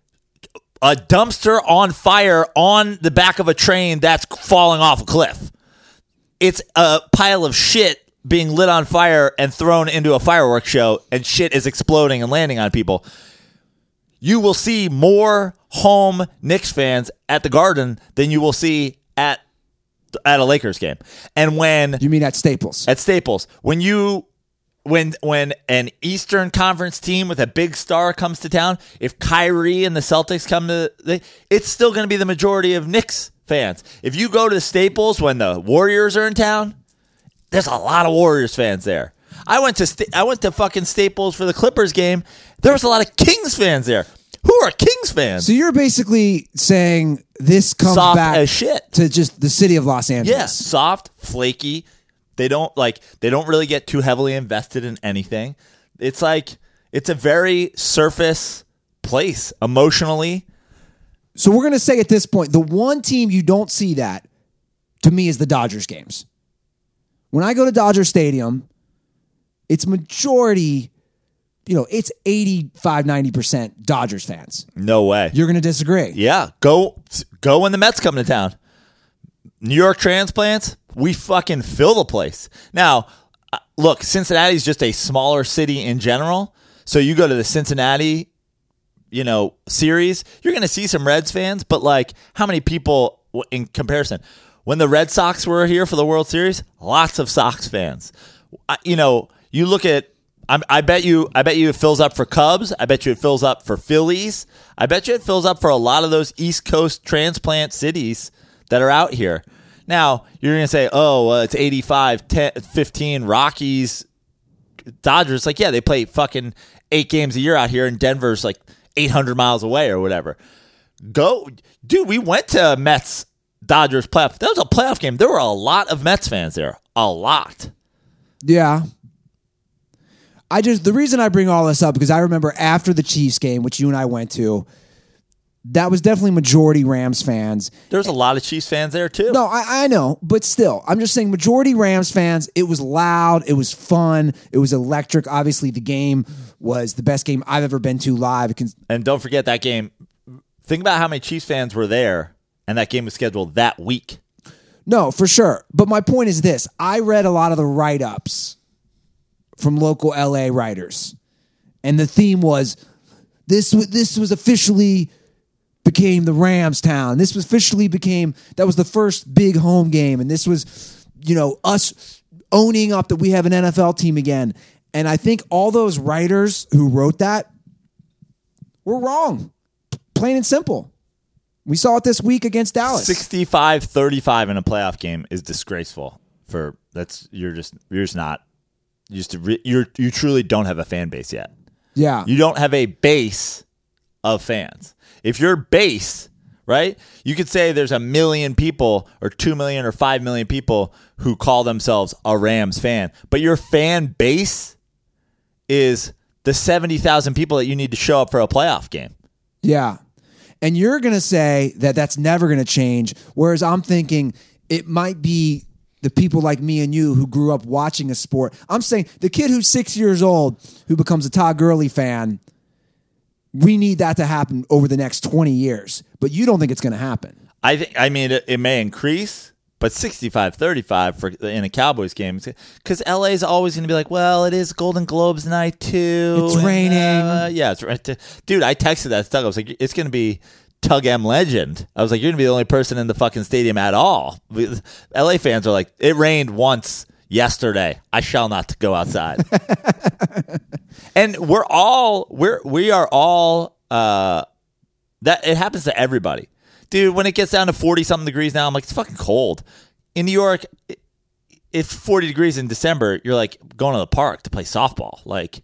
a dumpster on fire on the back of a train that's falling off a cliff. It's a pile of shit being lit on fire and thrown into a fireworks show, and shit is exploding and landing on people you will see more home Knicks fans at the Garden than you will see at at a Lakers game. And when You mean at Staples? at Staples, when you when when an Eastern Conference team with a big star comes to town, if Kyrie and the Celtics come to, they, it's still going to be the majority of Knicks fans. If you go to Staples when the Warriors are in town, there's a lot of Warriors fans there. I went to Sta- I went to fucking Staples for the Clippers game. There was a lot of Kings fans there. Who are Kings fans? So you're basically saying this comes Soft back as shit. to just the city of Los Angeles. Yeah, soft, flaky. They don't like they don't really get too heavily invested in anything. It's like it's a very surface place emotionally. So we're gonna say at this point, the one team you don't see that to me is the Dodgers games. When I go to Dodger Stadium, it's majority, you know, it's 85, 90% Dodgers fans. No way. You're gonna disagree. Yeah, go go when the Mets come to town. New York transplants, we fucking fill the place. Now, uh, look, Cincinnati's just a smaller city in general. So you go to the Cincinnati, you know, series, you're going to see some Reds fans, but like how many people in comparison? When the Red Sox were here for the World Series, lots of Sox fans. I, you know, you look at I'm, I bet you, I bet you it fills up for Cubs. I bet you it fills up for Phillies. I bet you it fills up for a lot of those East Coast transplant cities that are out here. Now you're gonna say, oh, well, it's 85, 10, 15 Rockies, Dodgers. Like, yeah, they play fucking eight games a year out here, and Denver's like 800 miles away or whatever. Go, dude. We went to Mets Dodgers playoff. That was a playoff game. There were a lot of Mets fans there. A lot. Yeah. I just the reason I bring all this up because I remember after the Chiefs game, which you and I went to, that was definitely majority Rams fans. There's a lot of Chiefs fans there too. No, I, I know, but still, I'm just saying majority Rams fans. It was loud, it was fun, it was electric. Obviously, the game was the best game I've ever been to live. And don't forget that game. Think about how many Chiefs fans were there, and that game was scheduled that week. No, for sure. But my point is this: I read a lot of the write ups from local LA writers, and the theme was this. This was officially became the Rams town. This officially became that was the first big home game, and this was you know us owning up that we have an NFL team again. And I think all those writers who wrote that were wrong, plain and simple. We saw it this week against Dallas. 65-35 in a playoff game is disgraceful. For that's you're just you're just not you just re- you're you truly don't have a fan base yet. Yeah. You don't have a base of fans. If your base, right? You could say there's a million people or 2 million or 5 million people who call themselves a Rams fan, but your fan base is the 70,000 people that you need to show up for a playoff game. Yeah. And you're going to say that that's never going to change. Whereas I'm thinking it might be the people like me and you who grew up watching a sport. I'm saying the kid who's six years old who becomes a Todd Gurley fan, we need that to happen over the next 20 years. But you don't think it's going to happen. I think I mean it, it may increase, but 65-35 for in a Cowboys game cuz LA is always going to be like, well, it is Golden Globes night too. It's and, raining. uh, yeah, it's right. Dude, I texted that Tug. I was like, it's going to be Tug M Legend. I was like, you're going to be the only person in the fucking stadium at all. LA fans are like, it rained once yesterday. I shall not go outside. and we're all we're we are all uh that it happens to everybody. Dude, when it gets down to 40 something degrees now, I'm like, it's fucking cold. In New York, it- it's 40 degrees in December. You're like going to the park to play softball. Like,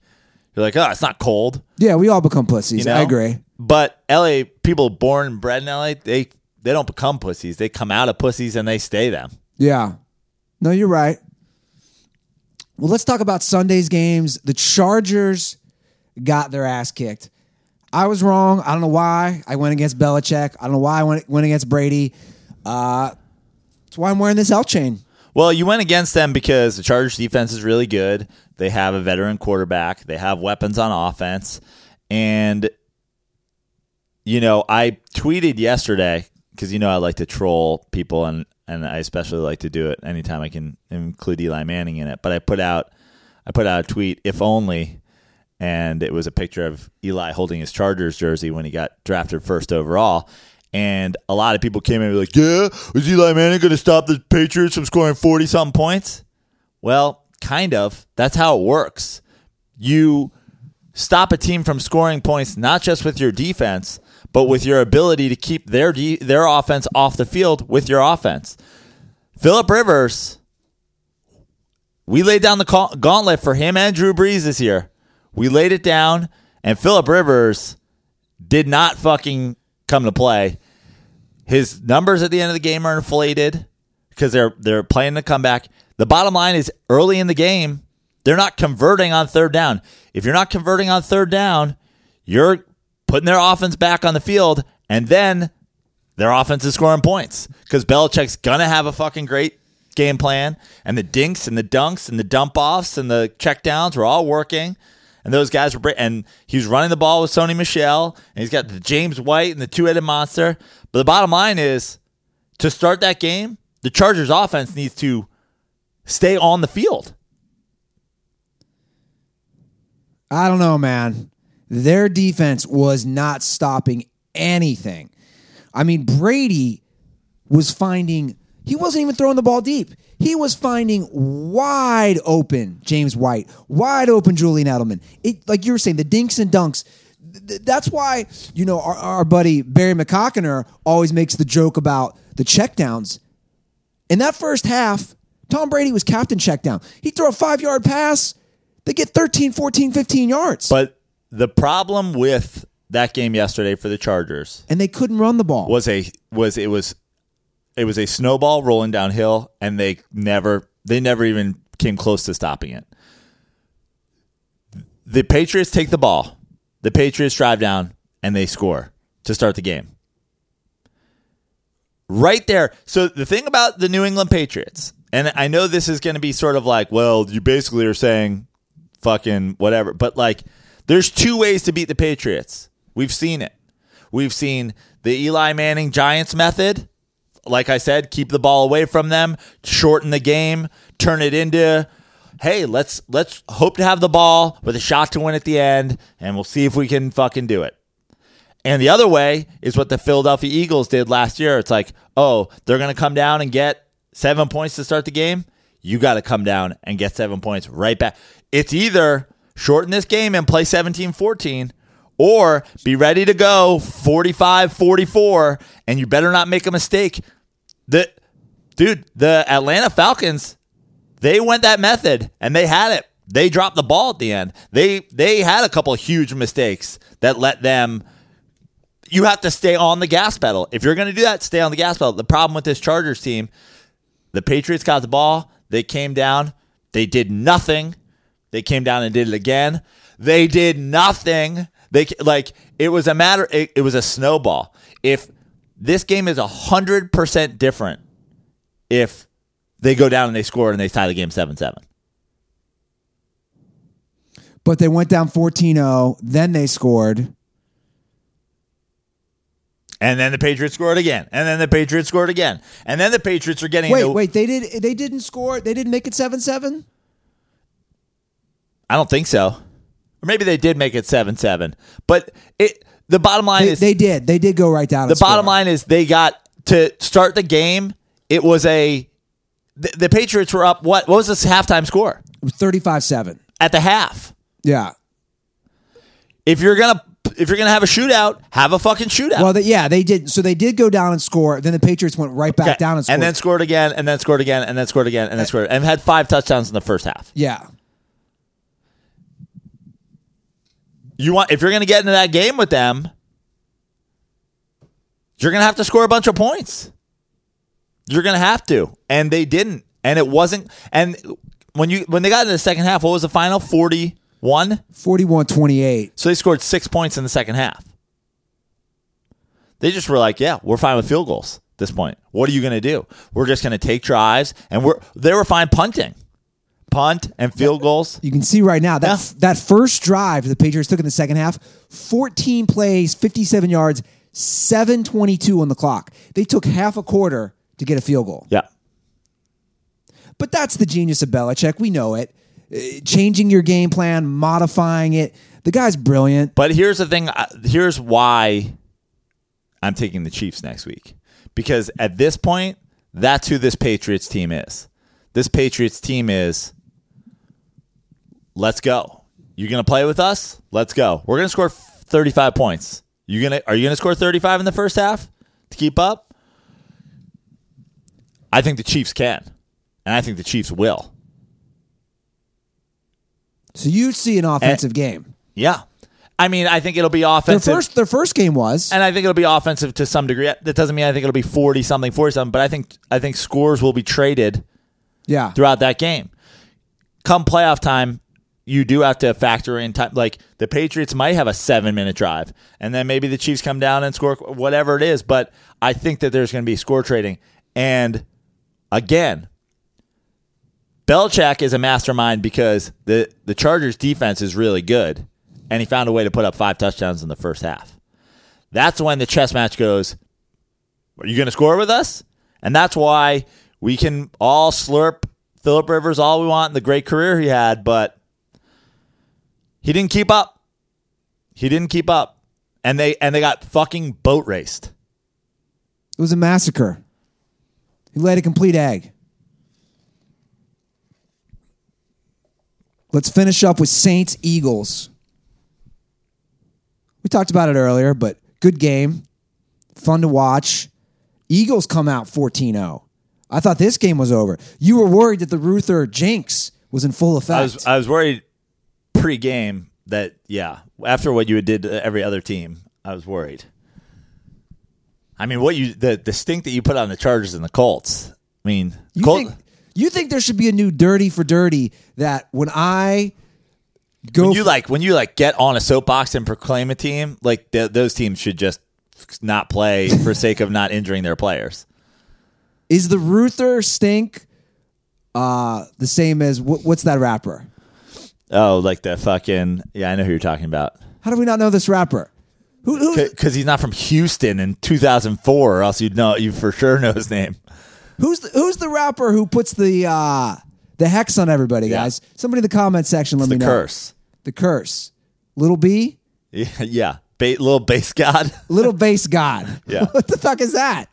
you're like, oh, it's not cold. Yeah, we all become pussies. You know? I agree. But LA, people born and bred in LA, they, they don't become pussies. They come out of pussies and they stay them. Yeah. No, you're right. Well, let's talk about Sunday's games. The Chargers got their ass kicked. I was wrong. I don't know why I went against Belichick. I don't know why I went, went against Brady. Uh, that's why I'm wearing this L chain. Well, you went against them because the Chargers defense is really good. They have a veteran quarterback. They have weapons on offense. And, you know, I tweeted yesterday because, you know, I like to troll people and, and I especially like to do it anytime I can include Eli Manning in it. But I put out, I put out a tweet, if only, and it was a picture of Eli holding his Chargers jersey when he got drafted first overall. And a lot of people came in and were like, yeah, is Eli Manning going to stop the Patriots from scoring 40 something points? Well, kind of. That's how it works. You stop a team from scoring points, not just with your defense, but with your ability to keep their their offense off the field with your offense. Philip Rivers, we laid down the gauntlet for him and Drew Brees this year. We laid it down, and Philip Rivers did not fucking come to play. His numbers at the end of the game are inflated because they're they're playing the comeback. The bottom line is early in the game, they're not converting on third down. If you're not converting on third down, you're putting their offense back on the field, and then their offense is scoring points because Belichick's gonna have a fucking great game plan, and the dinks and the dunks and the dump offs and the check downs were all working. And those guys were, and he was running the ball with Sony Michel, and he's got the James White and the two headed monster. But the bottom line is to start that game, the Chargers offense needs to stay on the field. I don't know, man. Their defense was not stopping anything. I mean, Brady was finding, he wasn't even throwing the ball deep. He was finding wide open James White, wide open Julian Edelman. It, like you were saying, the dinks and dunks. Th- That's why, you know, our, our buddy Barry McCockiner always makes the joke about the checkdowns. In that first half, Tom Brady was captain checkdown. He'd throw a five yard pass, they get 13, 14, 15 yards. But the problem with that game yesterday for the Chargers and they couldn't run the ball. was a was it was it was a snowball rolling downhill and they never they never even came close to stopping it. The Patriots take the ball. The Patriots drive down and they score to start the game. Right there. So the thing about the New England Patriots, and I know this is going to be sort of like, well, you basically are saying fucking whatever, but like there's two ways to beat the Patriots. We've seen it. We've seen the Eli Manning Giants method. Like I said, keep the ball away from them, shorten the game, turn it into hey, let's let's hope to have the ball with a shot to win at the end and we'll see if we can fucking do it. And the other way is what the Philadelphia Eagles did last year. It's like, oh, they're going to come down and get seven points to start the game. You got to come down and get seven points right back. It's either shorten this game and play 17 14, or be ready to go 45 44, and you better not make a mistake. The, dude, the Atlanta Falcons, they went that method and they had it. They dropped the ball at the end. They they had a couple huge mistakes that let them you have to stay on the gas pedal. If you're going to do that, stay on the gas pedal. The problem with this Chargers team, the Patriots got the ball, they came down, they did nothing. They came down and did it again. They did nothing. They like it was a matter. It, it was a snowball. If this game is hundred percent different, if they go down and they score and they tie the game seven seven. but they went down 14 0, then they scored. And then the Patriots scored again. And then the Patriots scored again. And then the Patriots are getting Wait, into- wait, they did they didn't score. They didn't make it 7 7? I don't think so. Or maybe they did make it seven seven. But it the bottom line They, is they did. They did go right down. the and score. bottom line is they got to start the game. It was a the, the Patriots were up. What what was this halftime score It was 35 7. at the half? Yeah. If you're gonna if you're gonna have a shootout, have a fucking shootout. Well, they, yeah, they did. So they did go down and score. Then the Patriots went right back Okay. down and scored. and then scored again, and then scored again, and then scored again, and then scored, and had five touchdowns in the first half. yeah. You want if you're gonna get into that game with them, you're gonna have to score a bunch of points. You're gonna have to, and they didn't, and it wasn't. And when you when they got into the second half, what was the final? Forty one. 41 28. So they scored six points in the second half. They just were like, "Yeah, we're fine with field goals at this point. What are you going to do? We're just going to take drives, and we're they were fine punting, punt and field goals. You can see right now that Yeah. that first drive the Patriots took in the second half, 14 plays, 57 yards, 722 on the clock. They took half a quarter to get a field goal. Yeah, But that's the genius of Belichick. We know it. Uh, changing your game plan, modifying it. The guy's brilliant. but here's the thing. uh, Here's why I'm taking the Chiefs next week because at this point, that's who this Patriots team is. This Patriots team is. Let's go. You're going to play with us? Let's go. We're going to score 35 points. You gonna are you gonna score 35 in the first half to keep up? I think the Chiefs can, and I think the Chiefs will. So you see an offensive game. Yeah, I mean, I think it'll be Their offensive. first their first game was. and I think it'll be offensive to some degree. That doesn't mean I think it'll be 40 something, 40 something, but I think I think scores will be traded yeah. throughout that game. Come playoff time, you do have to factor in time. Like the Patriots might have a seven minute drive, and then maybe the Chiefs come down and score whatever it is. But I think that there's going to be score trading. And again, Belichick is a mastermind because the the Chargers defense is really good, and he found a way to put up five touchdowns in the first half. That's when the chess match goes. Are you going to score with us? And that's why we can all slurp Philip Rivers all we want and the great career he had, but he didn't keep up. He didn't keep up. And they and they got fucking boat raced. It was a massacre. He laid a complete egg. Let's finish up with Saints Eagles. We talked about it earlier, but good game. Fun to watch. Eagles come out 14 0. I thought this game was over. You were worried that the Ruther jinx was in full effect. I was I was worried pre-game that yeah, after what you did to every other team, I was worried. I mean, what you the the stink that you put on the Chargers and the Colts. I mean, you, Colt, think, you think there should be a new dirty for dirty that when I go when you like when you like get on a soapbox and proclaim a team, like th- those teams should just not play for sake of not injuring their players. Is the Ruther stink uh, the same as wh- what's that rapper? Oh, like the fucking yeah, I know who you're talking about. How do we not know this rapper? Who, who Because he's not from Houston in 2004, or else you'd know you for sure know his name. who's the, who's the rapper who puts the uh, the hex on everybody, Yeah. guys? Somebody in the comment section let The me know. The curse. The curse. Little B, Yeah, yeah. Ba- little Based God. little Based God. Yeah. what the fuck is that?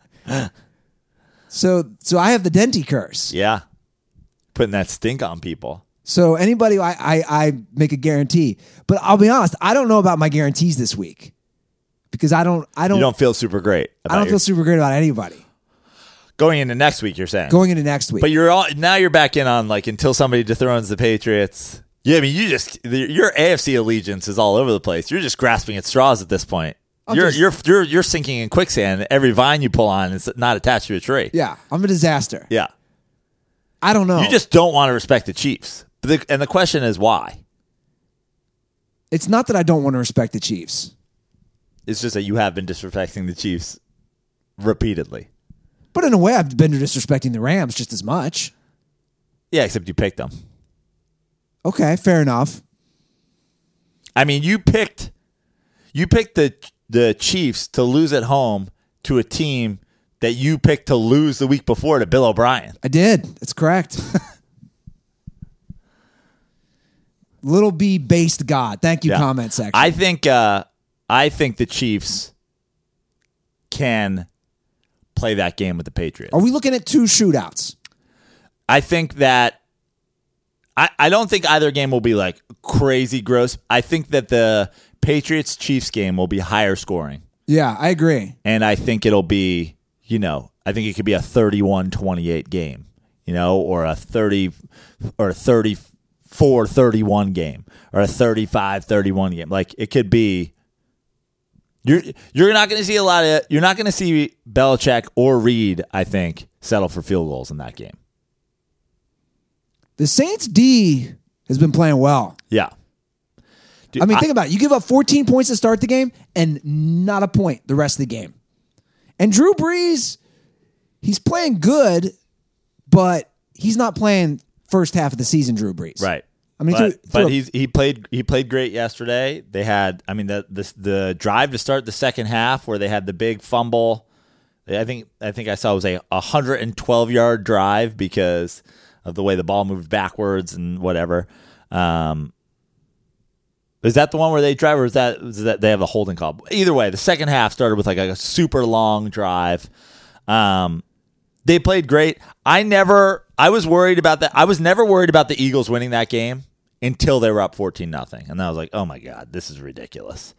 so so I have the Denti curse. yeah, putting that stink on people. So anybody, I, I I make a guarantee, but I'll be honest, I don't know about my guarantees this week because I don't I don't You don't feel super great. I don't about feel super great about anybody going into next week. You're saying going into next week. But you're all now you're back in on like until somebody dethrones the Patriots. Yeah, I mean you just the- your AFC allegiance is all over the place. You're just grasping at straws at this point. You're just- you're you're you're sinking in quicksand. Every vine you pull on is not attached to a tree. yeah, I'm a disaster. Yeah. I don't know. You just don't want to respect the Chiefs. But the, and the question is why? it's not that I don't want to respect the Chiefs, It's just that you have been disrespecting the Chiefs repeatedly. but in a way, I've been disrespecting the Rams just as much. Yeah, except you picked them. Okay, fair enough. I mean, you picked you picked the the Chiefs to lose at home to a team that you picked to lose the week before to Bill O'Brien. I did. That's correct. Little B based God. Thank you, Yeah. comment section. I think uh, I think the Chiefs can play that game with the Patriots. Are we looking at two shootouts? I think that I, I don't think either game will be like crazy gross. I think that the Patriots Chiefs game will be higher scoring. Yeah, I agree. And I think it'll be, you know, I think it could be a 31-28 game, you know, or a 30 or a 34-31 game or a 35-31 game. Like it could be you're you're not going to see a lot of you're not going to see Belichick or Reid, I think, settle for field goals in that game. The Saints D has been playing well. Yeah. Dude, I mean, think about it. You give up 14 points to start the game and not a point the rest of the game. And Drew Brees, he's playing good, but he's not playing first half of the season, Drew Brees. Right. I mean, but, through- but through- he's he played he played great yesterday. They had I mean the the the drive to start the second half where they had the big fumble. I think I think I saw it was a 112 yard drive because of the way the ball moved backwards and whatever. Um, is that the one where they drive, or is that, is that they have a holding call? Either way, the second half started with like a super long drive. Um, they played great. I never, I was worried about that. I was never worried about the Eagles winning that game until they were up fourteen nothing, and then I was like, oh my god, this is ridiculous.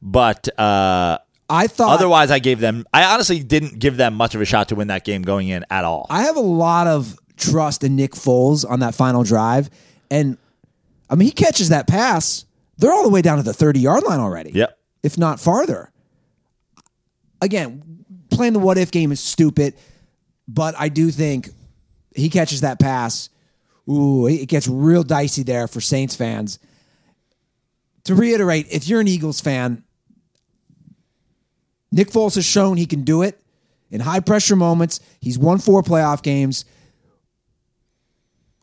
but uh, I thought otherwise, I gave them. I honestly didn't give them much of a shot to win that game going in at all. I have a lot of trust in Nick Foles on that final drive, and I mean he catches that pass. They're all the way down to the thirty yard line already. Yep. if not farther. Again, playing the what if game is stupid, but I do think he catches that pass. Ooh, it gets real dicey there for Saints fans. To reiterate, if you're an Eagles fan, Nick Foles has shown he can do it in high pressure moments. He's won four playoff games.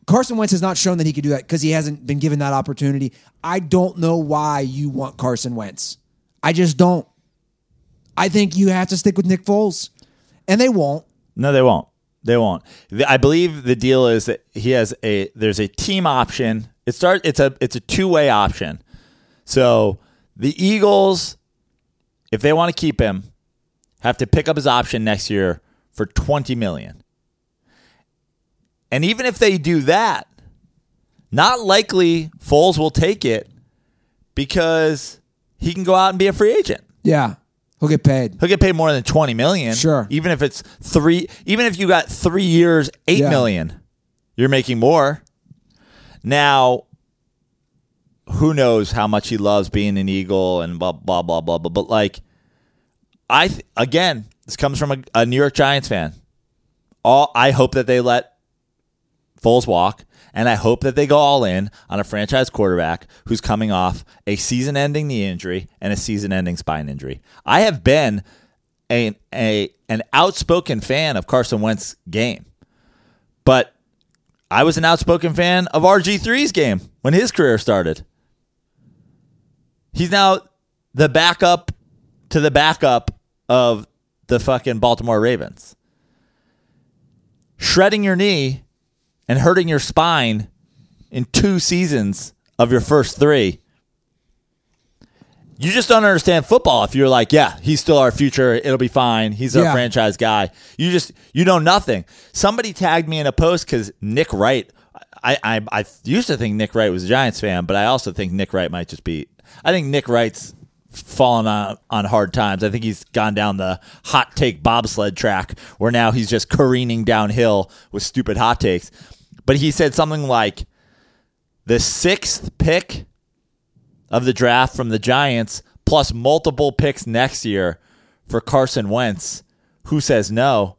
Carson Wentz has not shown that he could do that because he hasn't been given that opportunity. I don't know why you want Carson Wentz. I just don't. I think you have to stick with Nick Foles, and they won't. No, they won't. They won't. I believe the deal is that he has a there's a team option. It start it's a it's a two way option. So the Eagles, if they want to keep him, have to pick up his option next year for twenty million. And even if they do that, not likely Foles will take it because he can go out and be a free agent. Yeah, he'll get paid. He'll get paid more than twenty million. Sure. Even if it's three even if you got three years, eight Yeah. million, you're making more. Now who knows how much he loves being an Eagle and blah blah blah blah blah. But like I th- again, this comes from a, a New York Giants fan. All I hope that they let Foles walk, and I hope that they go all in on a franchise quarterback who's coming off a season-ending knee injury and a season-ending spine injury. I have been a, a an outspoken fan of Carson Wentz's game, but I was an outspoken fan of RG3's game when his career started. He's now the backup to the backup of the fucking Baltimore Ravens. Shredding your knee and hurting your spine in two seasons of your first three. You just don't understand football if you're like, yeah, he's still our future. It'll be fine. He's our Yeah. franchise guy. You just you know nothing. Somebody tagged me in a post because Nick Wright. I, I I used to think Nick Wright was a Giants fan, but I also think Nick Wright might just be. I think Nick Wright's fallen on on hard times. I think he's gone down the hot take bobsled track where now he's just careening downhill with stupid hot takes. But he said something like the sixth pick of the draft from the Giants plus multiple picks next year for Carson Wentz. Who says no?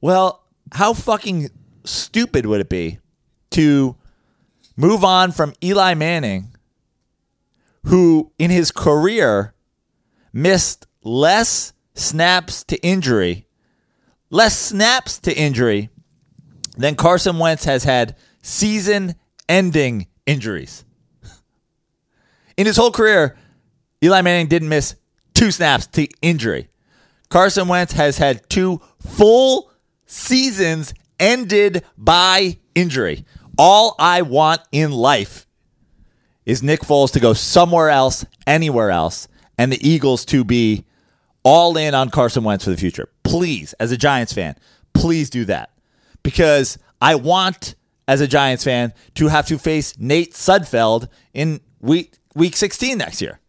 Well, how fucking stupid would it be to move on from Eli Manning, who in his career missed less snaps to injury, less snaps to injury than Carson Wentz has had season ending injuries. In his whole career, Eli Manning didn't miss two snaps to injury. Carson Wentz has had two full seasons ended by injury. All I want in life is Nick Foles to go somewhere else, anywhere else, and the Eagles to be all in on Carson Wentz for the future. Please, as a Giants fan, please do that. Because I want, as a Giants fan, to have to face Nate Sudfeld in week week 16 next year.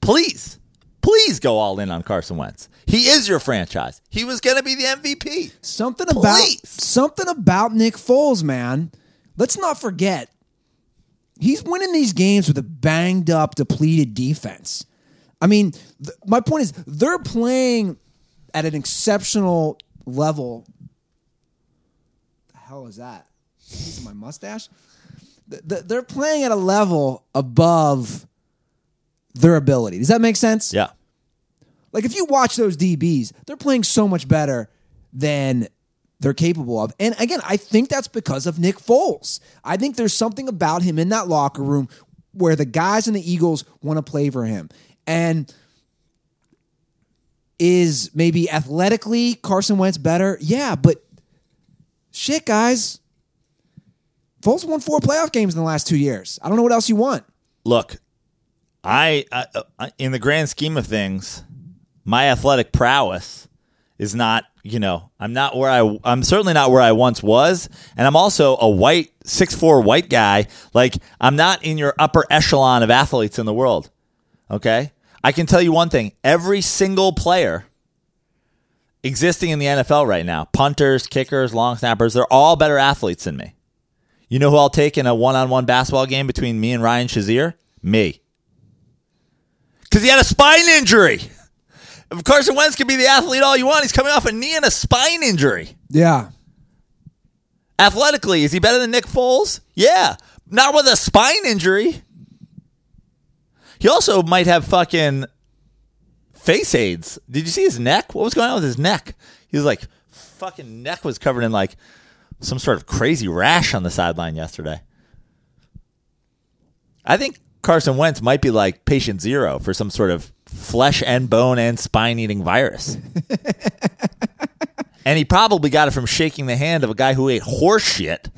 Please, please go all in on Carson Wentz. He is your franchise. He was going to be the MVP. Something about something about Nick Foles, man. Let's not forget. He's winning these games with a banged up, depleted defense. I mean, th- my point is they're playing at an exceptional level. The hell is that? My mustache? Th- th- They're playing at a level above their ability. Does that make sense? Yeah. Like if you watch those DBs, they're playing so much better than they're capable of. And again, I think that's because of Nick Foles. I think there's something about him in that locker room where the guys in the Eagles want to play for him. And is maybe athletically Carson Wentz better? Yeah, but shit, guys. Foles won four playoff games in the last two years. I don't know what else you want. look, I, I, I in the grand scheme of things, my athletic prowess is not, you know, I'm not where I I'm certainly not where I once was, and I'm also a white six four white guy. Like I'm not in your upper echelon of athletes in the world. Okay? I can tell you one thing, every single player existing in the NFL right now, punters, kickers, long snappers, they're all better athletes than me. You know who I'll take in a one-on-one basketball game between me and Ryan Shazier? Me. Cuz he had a spine injury. If Carson Wentz can be the athlete all you want, he's coming off a knee and a spine injury. Yeah. Athletically, is he better than Nick Foles? Yeah. Not with a spine injury. He also might have fucking face aids. Did you see his neck? What was going on with his neck? He was like, fucking neck was covered in like some sort of crazy rash on the sideline yesterday. I think Carson Wentz might be like patient zero for some sort of flesh and bone and spine eating virus. and he probably got it from shaking the hand of a guy who ate horse shit.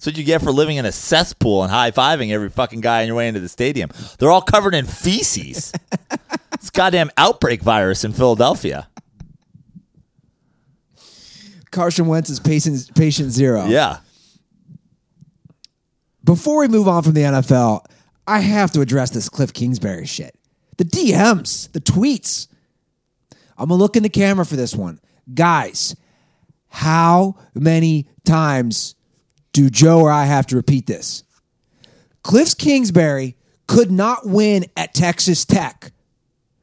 That's what you get for living in a cesspool and high fiving every fucking guy on your way into the stadium. They're all covered in feces. it's goddamn outbreak virus in Philadelphia. Carson Wentz is patient, patient zero. Yeah. Before we move on from the NFL, I have to address this Cliff Kingsbury shit. The DMs, the tweets. I'm going to look in the camera for this one. Guys, how many times do Joe or I have to repeat this? Cliff Kingsbury could not win at Texas Tech.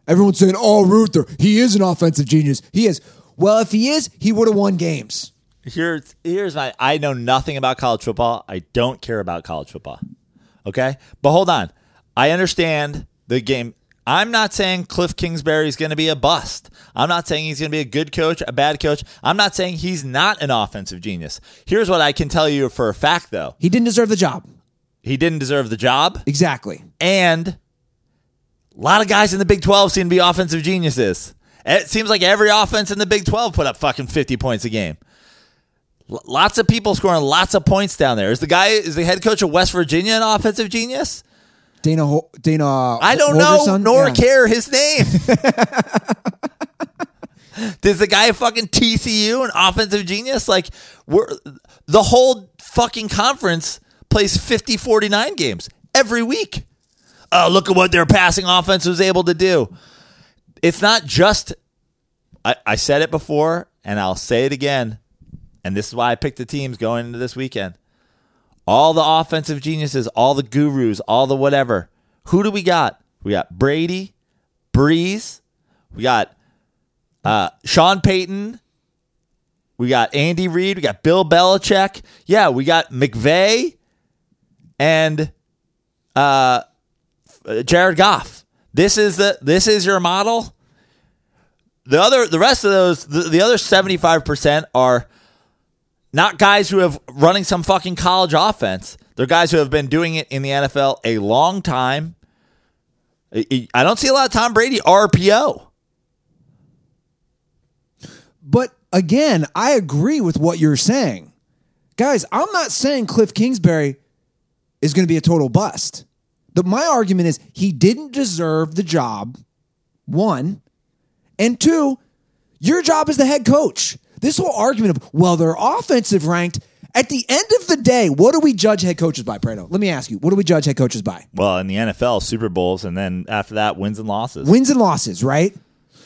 Everyone's saying, oh, Ruther, he is an offensive genius. He is. Well, if he is, he would have won games. Here's here's my I know nothing about college football. I don't care about college football. Okay? But hold on. I understand the game. I'm not saying Cliff Kingsbury is going to be a bust. I'm not saying he's going to be a good coach, a bad coach. I'm not saying he's not an offensive genius. Here's what I can tell you for a fact, though He didn't deserve the job. he didn't deserve the job, Exactly. and a lot of guys in the Big 12 seem to be offensive geniuses. It seems like every offense in the Big 12 put up fucking 50 points a game. Lots of people scoring lots of points down there. Is the guy, is the head coach of West Virginia an offensive genius? Dana Ho- Dana. I don't know, nor Yeah. care his name. Does the guy fucking TCU an offensive genius? Like, we're the whole fucking conference plays 50 49 games every week. Oh, look at what their passing offense was able to do. It's not just, I, I said it before, and I'll say it again. And this is why I picked the teams going into this weekend. All the offensive geniuses, all the gurus, all the whatever. Who do we got? We got Brady, Brees, we got uh, Sean Payton, we got Andy Reid, we got Bill Belichick. Yeah, we got McVay and uh, Jared Goff. This is the this is your model. The other the rest of those the, the other 75% are not guys who have running some fucking college offense. They're guys who have been doing it in the NFL a long time. I don't see a lot of Tom Brady RPO. But again, I agree with what you're saying. Guys, I'm not saying Cliff Kingsbury is going to be a total bust. The, my argument is he didn't deserve the job, one. And two, your job as the head coach. This whole argument of, well, they're offensive ranked. At the end of the day, what do we judge head coaches by, Prado? Let me ask you, what do we judge head coaches by? Well, in the NFL, Super Bowls, and then after that, wins and losses. Wins and losses, right?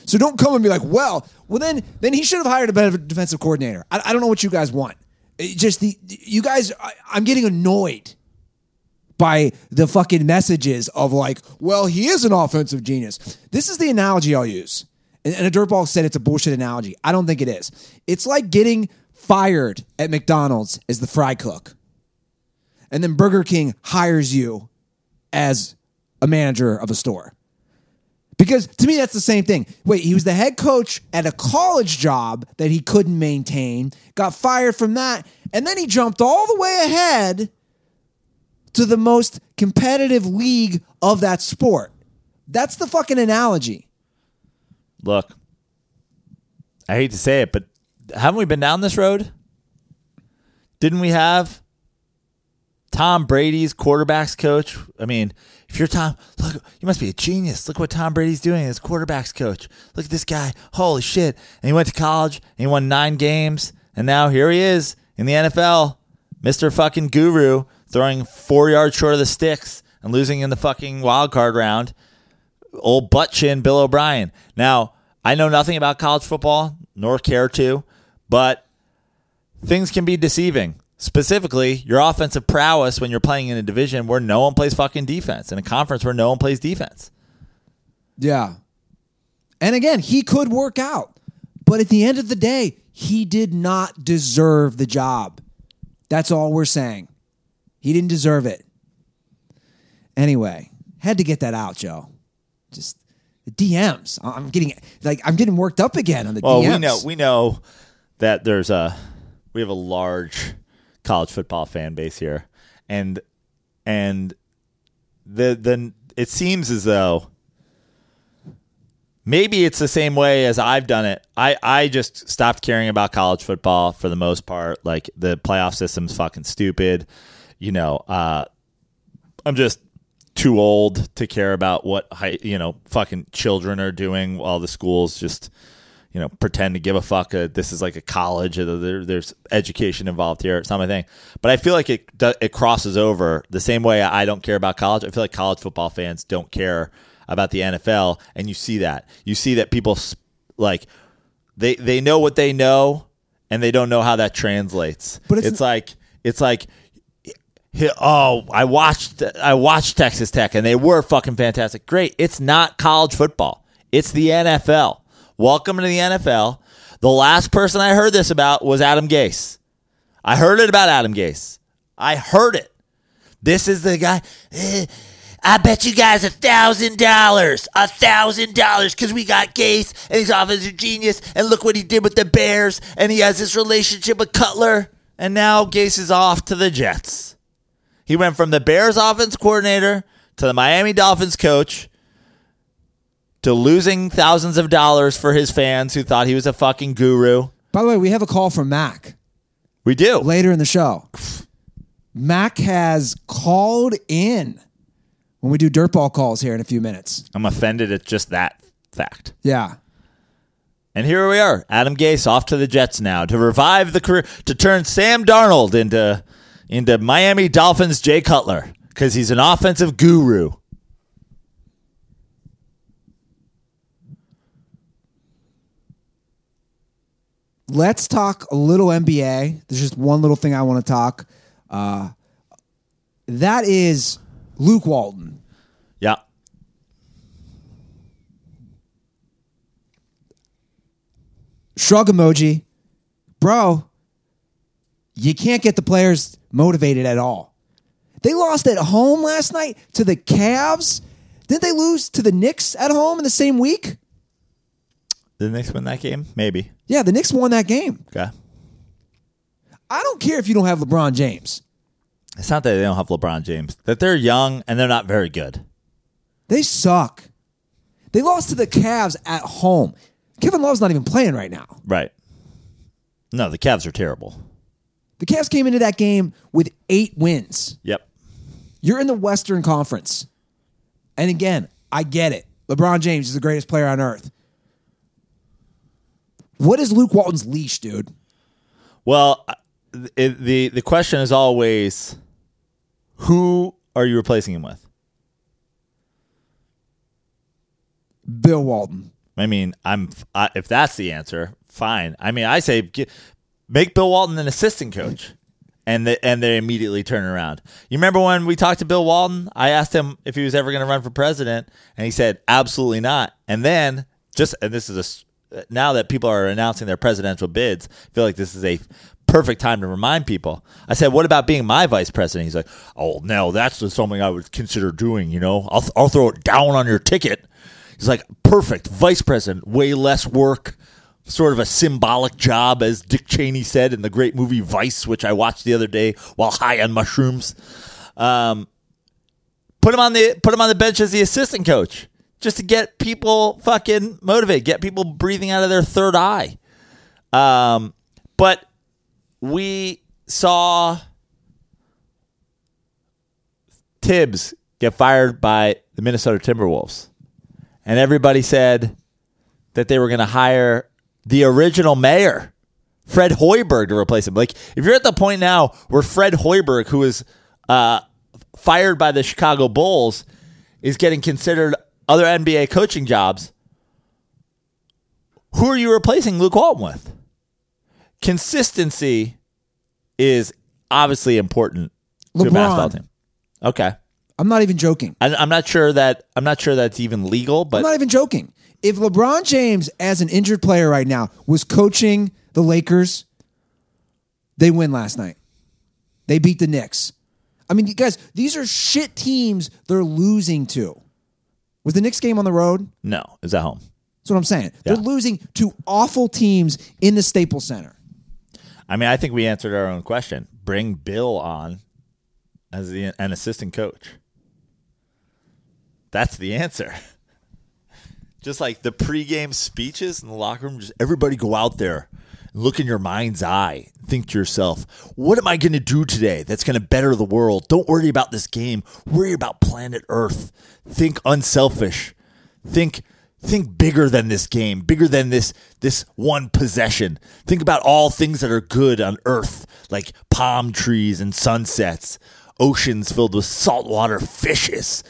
So don't come and be like, well, well then then he should have hired a better defensive coordinator. I, I don't know what you guys want. It just the you guys, I, I'm getting annoyed by the fucking messages of like, well, he is an offensive genius. This is the analogy I'll use. And, and a dirtball said it's a bullshit analogy. I don't think it is. It's like getting fired at McDonald's as the fry cook, and then Burger King hires you as a manager of a store. Because to me, that's the same thing. Wait, he was the head coach at a college job that he couldn't maintain, got fired from that, and then he jumped all the way ahead to the most competitive league of that sport. That's the fucking analogy. Look, I hate to say it, but haven't we been down this road? Didn't we have Tom Brady's quarterbacks coach? I mean, if you're Tom, look, you must be a genius. Look what Tom Brady's doing as quarterbacks coach. Look at this guy. Holy shit. And he went to college and he won nine games. And now here he is in the NFL, Mr. fucking guru, throwing four yards short of the sticks and losing in the fucking wild card round. Old butt chin Bill O'Brien. Now, I know nothing about college football, nor care to, but things can be deceiving. Specifically, your offensive prowess when you're playing in a division where no one plays fucking defense, in a conference where no one plays defense. Yeah. And again, he could work out. But at the end of the day, he did not deserve the job. That's all we're saying. He didn't deserve it. Anyway, had to get that out, Joe. Just the DMs. I'm getting like I'm getting worked up again on the Well, DMs. we know we know that there's a we have a large college football fan base here, and and the the it seems as though maybe it's the same way as I've done it. I I just stopped caring about college football for the most part. Like the playoff system's fucking stupid. You know, uh, I'm just too old to care about what high, you know fucking children are doing while the schools just you know pretend to give a fuck. Uh, this is like a college. uh, There, there's education involved here. It's not my thing. But I feel like it it crosses over the same way I don't care about college. I feel like college football fans don't care about the NFL, and you see that. You see that people like they they know what they know, and they don't know how that translates. But it's- it's like it's like Hi- Oh, I watched I watched Texas Tech and they were fucking fantastic. Great. It's not college football. It's the NFL. Welcome to the NFL. The last person I heard this about was Adam Gase. I heard it about Adam Gase. I heard it. This is the guy. "Eh, I bet you guys a thousand dollars, a thousand dollars, because we got Gase and he's offensive genius, and look what he did with the Bears, and he has this relationship with Cutler, and now Gase is off to the Jets. He went from the Bears offense coordinator to the Miami Dolphins coach to losing thousands of dollars for his fans who thought he was a fucking guru. By the way, we have a call from Mac We do. later in the show. Mac has called in when we do dirtball calls here in a few minutes. I'm offended at just that fact. Yeah. And here we are, Adam Gase off to the Jets now to revive the career, to turn Sam Darnold into into Miami Dolphins Jay Cutler because he's an offensive guru. Let's talk a little NBA. There's just one little thing I want to talk. Uh, that is Luke Walton. Yeah, Shrug emoji. Bro, you can't get the players motivated at all. They lost at home last night to the Cavs. Didn't they lose to the Knicks at home in the same week? the Knicks win that game, maybe. Yeah, the Knicks won that game. Okay, I don't care if you don't have LeBron James. it's not that they don't have LeBron James; that they're young and they're not very good. They suck. They lost to the Cavs at home. Kevin Love's not even playing right now. Right? No, the Cavs are terrible. The Cavs came into that game with eight wins. Yep. You're in the Western Conference. And again, I get it. LeBron James is the greatest player on earth. What is Luke Walton's leash, dude? Well, it, the the question is always, who are you replacing him with? Bill Walton. I mean, I'm I, if that's the answer, fine. I mean, I say gi- make Bill Walton an assistant coach, and the, and they immediately turn around. You remember when we talked to Bill Walton? I asked him if he was ever going to run for president, and he said absolutely not. And then just and this is a now that people are announcing their presidential bids, I feel like this is a perfect time to remind people. I said, "What about being my vice president?" He's like, "Oh no, that's something I would consider doing. You know, I'll I'll throw it down on your ticket." He's like, perfect, vice president, way less work, sort of a symbolic job, as Dick Cheney said in the great movie Vice, which I watched the other day while high on mushrooms. Um, put him on the put him on the bench as the assistant coach, just to get people fucking motivated, get people breathing out of their third eye. Um, but we saw Thibs get fired by the Minnesota Timberwolves. And everybody said that they were going to hire the original mayor, Fred Hoiberg, to replace him. Like, if you're at the point now where Fred Hoiberg, who was uh, fired by the Chicago Bulls, is getting considered other NBA coaching jobs, who are you replacing Luke Walton with? Consistency is obviously important to a basketball team. Okay. I'm not even joking. I, I'm not sure that I'm not sure that's even legal, but I'm not even joking. If LeBron James, as an injured player right now, was coaching the Lakers, they win last night. They beat the Knicks. I mean, you guys, these are shit teams they're losing to. Was the Knicks game on the road? no, is at home. That's what I'm saying. They're losing to awful teams in the Staples Center. I mean, I think we answered our own question. Bring Bill on as the, an assistant coach. That's the answer. Just like the pregame speeches in the locker room, just everybody go out there look in your mind's eye. Think to yourself, what am I going to do today that's going to better the world? Don't worry about this game. Worry about planet Earth. Think unselfish. Think think bigger than this game, bigger than this this one possession. Think about all things that are good on earth, like palm trees and sunsets, oceans filled with saltwater fishes.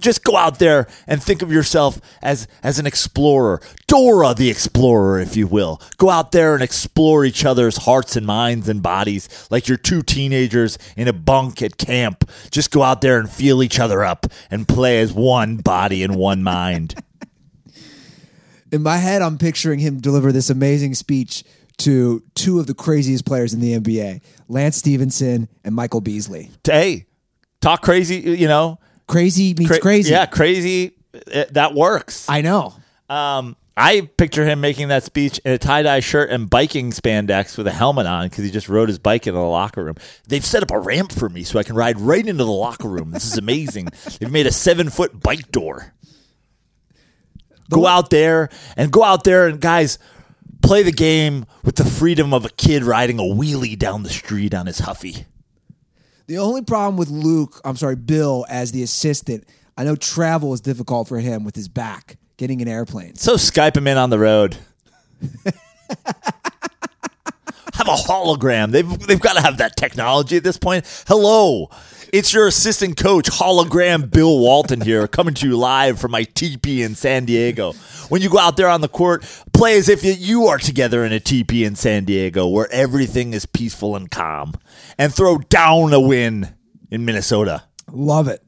Just go out there and think of yourself as as an explorer, Dora the explorer, if you will. Go out there and explore each other's hearts and minds and bodies like you're two teenagers in a bunk at camp. Just go out there and feel each other up and play as one body and one mind. In my head, I'm picturing him deliver this amazing speech to two of the craziest players in the NBA, Lance Stephenson and Michael Beasley. hey, talk crazy, you know. Crazy meets Cra- crazy. Yeah, crazy. uh, that works. I know. Um, I picture him making that speech in a tie dye shirt and biking spandex with a helmet on because he just rode his bike into the locker room. They've set up a ramp for me so I can ride right into the locker room. This is amazing. They've made a seven foot bike door. Go out there and go out there and guys play the game with the freedom of a kid riding a wheelie down the street on his Huffy. The only problem with Luke, I'm sorry, Bill as the assistant, I know travel is difficult for him with his back, getting an airplane. So Skype him in on the road. have a hologram. They've they've got to have that technology at this point. Hello. It's your assistant coach, hologram Bill Walton here, coming to you live from my teepee in San Diego. When you go out there on the court, play as if you are together in a teepee in San Diego where everything is peaceful and calm. And throw down a win in Minnesota. Love it.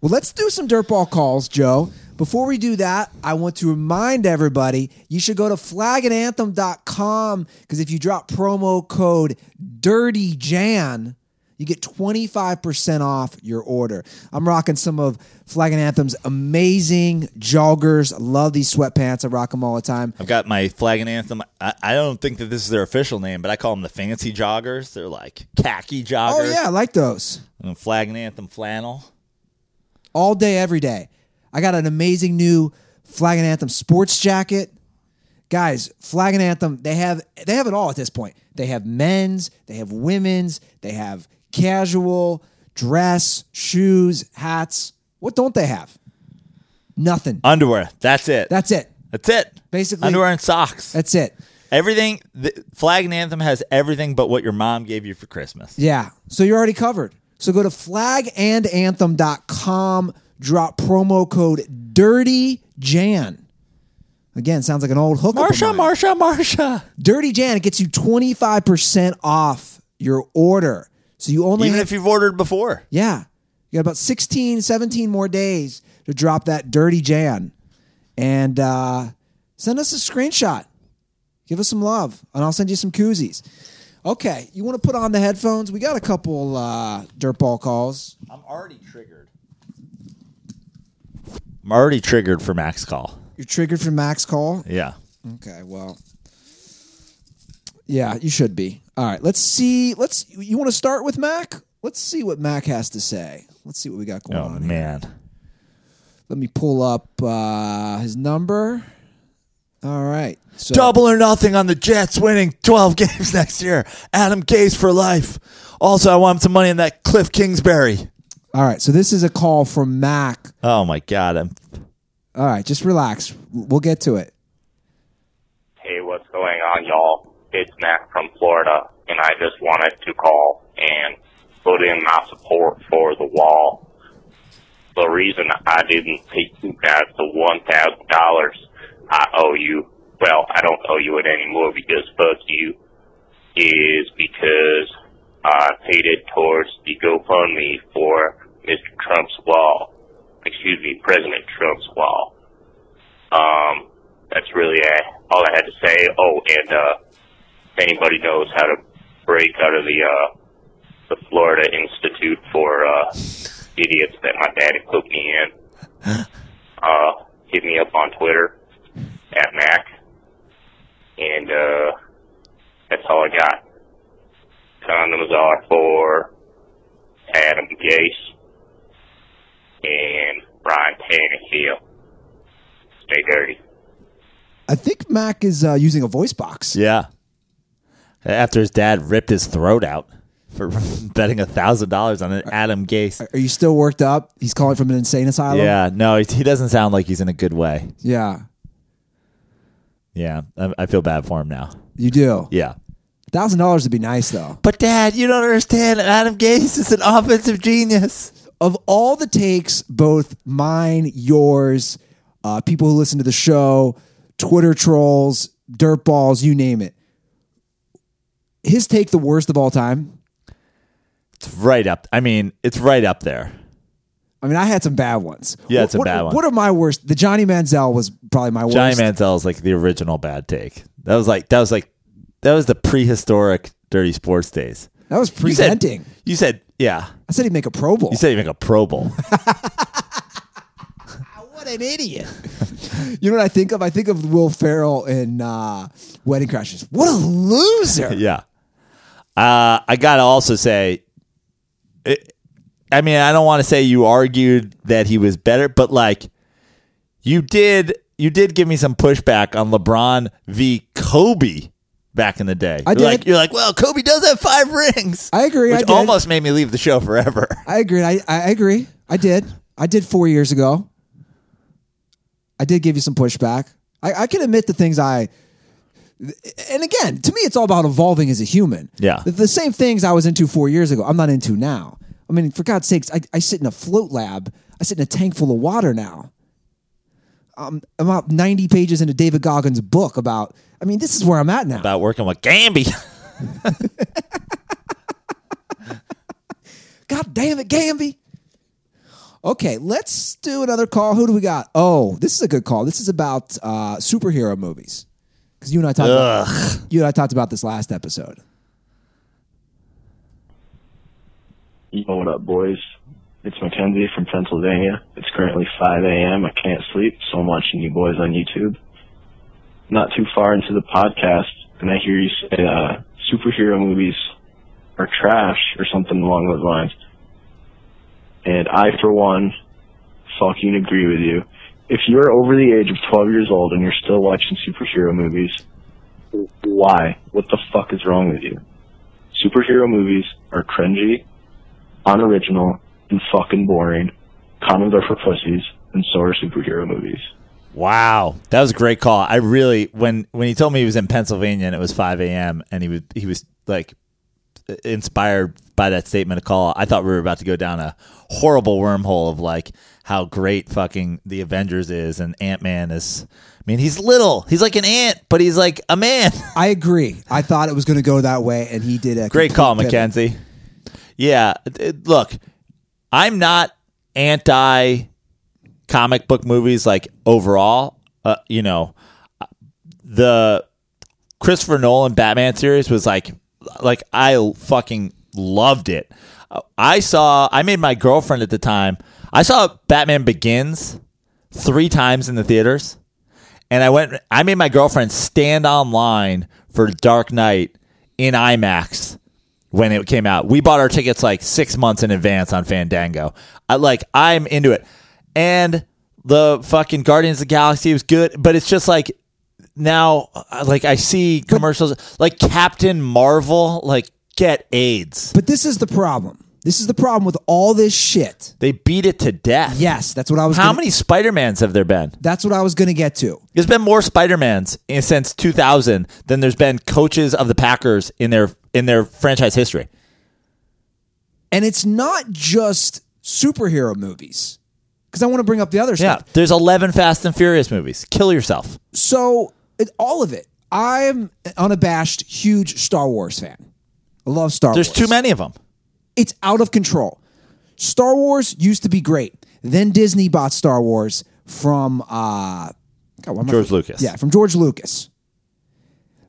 Well, let's do some dirtball calls, Joe. Before we do that, I want to remind everybody you should go to flagandanthem.com because if you drop promo code DIRTYJAN, you get 25% off your order. I'm rocking some of Flag and Anthem's amazing joggers. I love these sweatpants. I rock them all the time. I've got my flag and anthem. I, I don't think that this is their official name, but I call them the fancy joggers. They're like khaki joggers. Oh, yeah, I like those. And flag and anthem flannel. all day, every day. I got an amazing new Flag and Anthem sports jacket. Guys, Flag and Anthem, they have they have it all at this point. They have men's, they have women's, they have casual, dress, shoes, hats. What don't they have? Nothing. Underwear. That's it. That's it. That's it. Basically- underwear and socks. That's it. everything. The flag and anthem has everything but what your mom gave you for Christmas. Yeah. So you're already covered. So go to flagandanthem.com, drop promo code Dirty Jan. Again, sounds like an old hook. Marsha, Marsha, Marsha. Dirty Jan, it gets you 25% off your order. So you only Even have, if you've ordered before. yeah, you got about 16, 17 more days to drop that Dirty Jan. And uh, send us a screenshot. Give us some love, and I'll send you some koozies. Okay, you want to put on the headphones? We got a couple uh, dirtball calls. I'm already triggered. I'm already triggered for Max call. You're triggered for Max call. Yeah. Okay, well, yeah, you should be. All right, let's see. Let's. You want to start with Mac? Let's see what Mac has to say. Let's see what we got going Oh on. here. man. Let me pull up uh, his number. All right. So Double or nothing on the Jets winning 12 games next year. Adam Gase for life. Also, I want some money in that Cliff Kingsbury. All right, so this is a call from Mac. Oh my god, I'm All right, just relax. We'll get to it. Hey, what's going on, y'all? It's Mac from Florida, and I just wanted to call and put in my support for the wall. The reason I didn't pay you guys the one thousand dollars I owe you, well, I don't owe you it anymore because fuck you, is because I paid it towards the GoFundMe for Mr. Trump's wall. Excuse me, President Trump's wall. Um, that's really all I had to say. Oh, and uh, anybody knows how to break out of the uh, the Florida Institute for uh, Idiots that my daddy put me in, uh, hit me up on Twitter at Mac, and uh, that's all I got. Condoms are for Adam Gase and Brian Tannehill. Stay dirty. I think Mac is uh, using a voice box. yeah. After his dad ripped his throat out for betting a thousand dollars on an Adam Gase. Are you still worked up? He's calling from an insane asylum. Yeah, no, he he doesn't sound like he's in a good way. yeah, Yeah, I, I feel bad for him now. you do. Yeah. Thousand dollars would be nice though. But Dad, you don't understand. Adam Gase is an offensive genius. Of all the takes, both mine, yours, uh, people who listen to the show, Twitter trolls, dirtballs, you name it. His take, the worst of all time. It's right up. I mean, it's right up there. I mean, I had some bad ones. Yeah, What- it's a what, bad one. What are my worst? The Johnny Manziel was probably my worst. Johnny. Manziel is like the original bad take. That was like that was like that was the prehistoric dirty sports days. that was You said- presenting. You said, yeah. I said he'd make a Pro Bowl. You said you make a Pro Bowl. what an idiot. you know what I think of? I think of Will Ferrell in uh, Wedding Crashers. What a loser. yeah. Uh, I gotta also say, it, I mean, I don't want to say you argued that he was better, but like you did, you did give me some pushback on LeBron v. Kobe back in the day. I you're did. Like, you're like, well, Kobe does have five rings. I agree, Which did. almost made me leave the show forever. I agree. I, I agree. I did. I did four years ago. I did give you some pushback. I, I can admit the things I. And again, to me, it's all about evolving as a human. Yeah. The, the same things I was into four years ago, I'm not into now. I mean, for God's sakes, I, I sit in a float lab. I sit in a tank full of water now. Um, I'm about 90 pages into David Goggins' book about. I mean, this is where I'm at now. About working with Gamby. God damn it, Gamby. Okay, let's do another call. Who do we got? Oh, this is a good call. This is about uh, superhero movies. Because you and I talked about, you and I talked about this last episode. Yo, what up, boys? It's Mackenzie from Pennsylvania. It's currently 5 a.m. I can't sleep, so I'm watching you boys on YouTube. Not too far into the podcast, and I hear you say uh, superhero movies are trash or something along those lines. And I, for one, fucking agree with you. If you're over the age of 12 years old and you're still watching superhero movies, why? What the fuck is wrong with you? Superhero movies are cringy, unoriginal, and fucking boring. Condoms are for pussies, and so are superhero movies. Wow, that was a great call. I really when when he told me he was in Pennsylvania and it was 5 a.m. and he was he was like inspired by that statement of call. I thought we were about to go down a horrible wormhole of like how great fucking the Avengers is and Ant Man is. I mean, he's little. He's like an ant, but he's like a man. I agree. I thought it was going to go that way, and he did a Great call, pivot. Mackenzie. Yeah, it- look, I'm not anti comic book movies like overall. Uh, you know, the Christopher Nolan Batman series was like, like I fucking loved it. I saw, I made my girlfriend at the time. I saw Batman Begins three times in the theaters, and I went. I made my girlfriend stand online for Dark Knight in IMAX when it came out. We bought our tickets like six months in advance on Fandango. I like I'm into it. And the fucking Guardians of the Galaxy was good, but it's just like now uh, like I see commercials like Captain Marvel, like get AIDS. But this is the problem. This is the problem with all this shit. They beat it to death. Yes, that's what I was. How gonna, many Spider Mans have there been? That's what I was going to get to. There's been more Spider Mans since 2000 than there's been coaches of the Packers in their in their franchise history. And it's not just superhero movies. Because I want to bring up the other stuff. Yeah, stuff. there's 11 Fast and Furious movies. Kill yourself. So, it, all of it. I'm an unabashed, huge Star Wars fan. I love Star Wars. There's Wars. too many of them. It's out of control. Star Wars used to be great. Then Disney bought Star Wars from uh, God, why am I George forgetting? Lucas. Yeah, from George Lucas.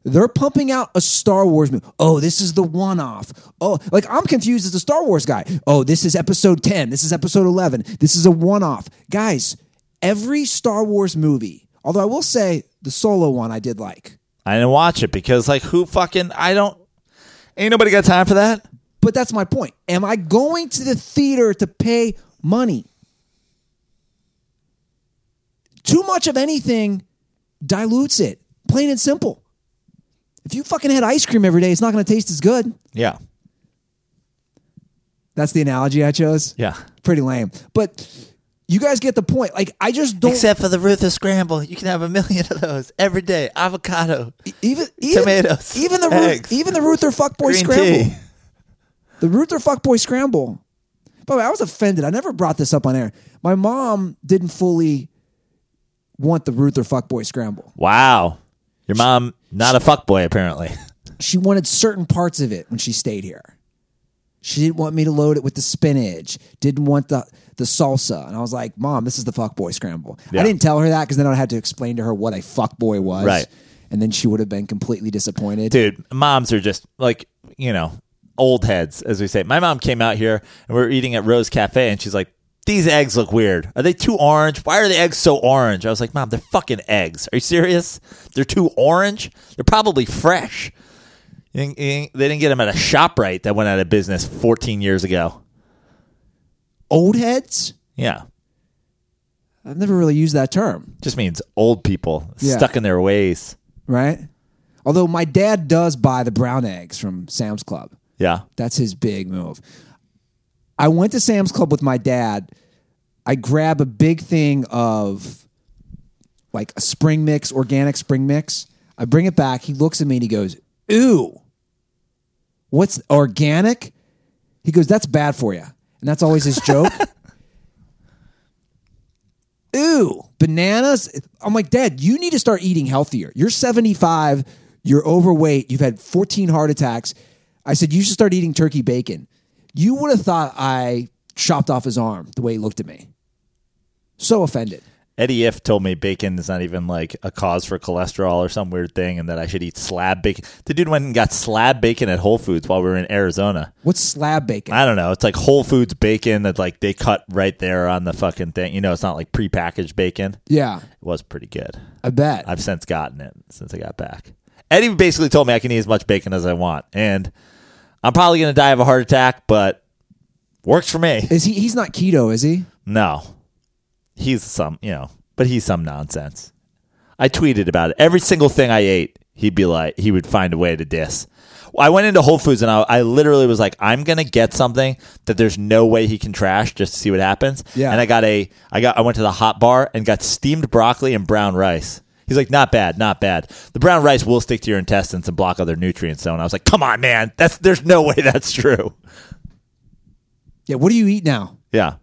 They're pumping out a Star Wars movie. Oh, this is the one off. Oh, like I'm confused as a Star Wars guy. Oh, this is episode 10. This is episode 11. This is a one off. Guys, every Star Wars movie, although I will say the solo one I did like, I didn't watch it because like who fucking I don't ain't nobody got time for that. but that's my point. Am I going to the theater to pay money? Too much of anything dilutes it, plain and simple. If you fucking had ice cream every day, it's not going to taste as good. Yeah. That's the analogy I chose. Yeah. Pretty lame. But you guys get the point. Like, I just don't. Except for the Ruther scramble, you can have a million of those every day. Avocado, even, even tomatoes, even the eggs, Ruth, even the Ruther fuckboy green scramble, tea. the Ruther fuckboy scramble. By the way, I was offended. I never brought this up on air. My mom didn't fully want the Ruther fuckboy scramble. Wow. Your mom not a fuckboy apparently. She wanted certain parts of it when she stayed here. She didn't want me to load it with the spinach. Didn't want the the salsa. And I was like, "Mom, this is the fuck boy scramble." Yeah. I didn't tell her that because then I had to explain to her what a fuck boy was. Right. And then she would have been completely disappointed. Dude, moms are just like, you know, old heads, as we say. My mom came out here and we are eating at Rose Cafe and she's like, These eggs look weird. Are they too orange? Why are the eggs so orange? I was like, Mom, they're fucking eggs. Are you serious? They're too orange? They're probably fresh. They didn't get them at a shop right that went out of business 14 years ago. Old heads? Yeah. I've never really used that term, Just means old people Yeah. stuck in their ways. right? Although my dad does buy the brown eggs from Sam's Club. Yeah. That's his big move. I went to Sam's Club with my dad. I grab a big thing of like a spring mix, organic spring mix. I bring it back. He looks at me and he goes, Ooh, what's organic? He goes, That's bad for you. And that's always his joke. Ooh, bananas. I'm like, Dad, you need to start eating healthier. You're 75, you're overweight, you've had 14 heart attacks. I said, You should start eating turkey bacon. You would have thought I chopped off his arm the way he looked at me. So offended. Eddie If told me bacon is not even like a cause for cholesterol or some weird thing, and that I should eat slab bacon. The dude went and got slab bacon at Whole Foods while we were in Arizona. What's slab bacon? I don't know. It's like Whole Foods bacon that like they cut right there on the fucking thing. You know, it's not like prepackaged bacon. Yeah, it was pretty good. I bet. I've since gotten it since I got back. Eddie basically told me I can eat as much bacon as I want, and I'm probably gonna die of a heart attack, but works for me. is he? He's not keto, is he? No. He's some, you know, but he's some nonsense. I tweeted about it. Every single thing I ate, he'd be like, he would find a way to diss. I went into Whole Foods and I, I literally was like, I'm gonna get something that there's no way he can trash just to see what happens. Yeah. And I got a, I got, I went to the hot bar and got steamed broccoli and brown rice. He's like, not bad, not bad. The brown rice will stick to your intestines and block other nutrients. So, and I was like, come on, man, that's there's no way that's true. Yeah. What do you eat now? Yeah.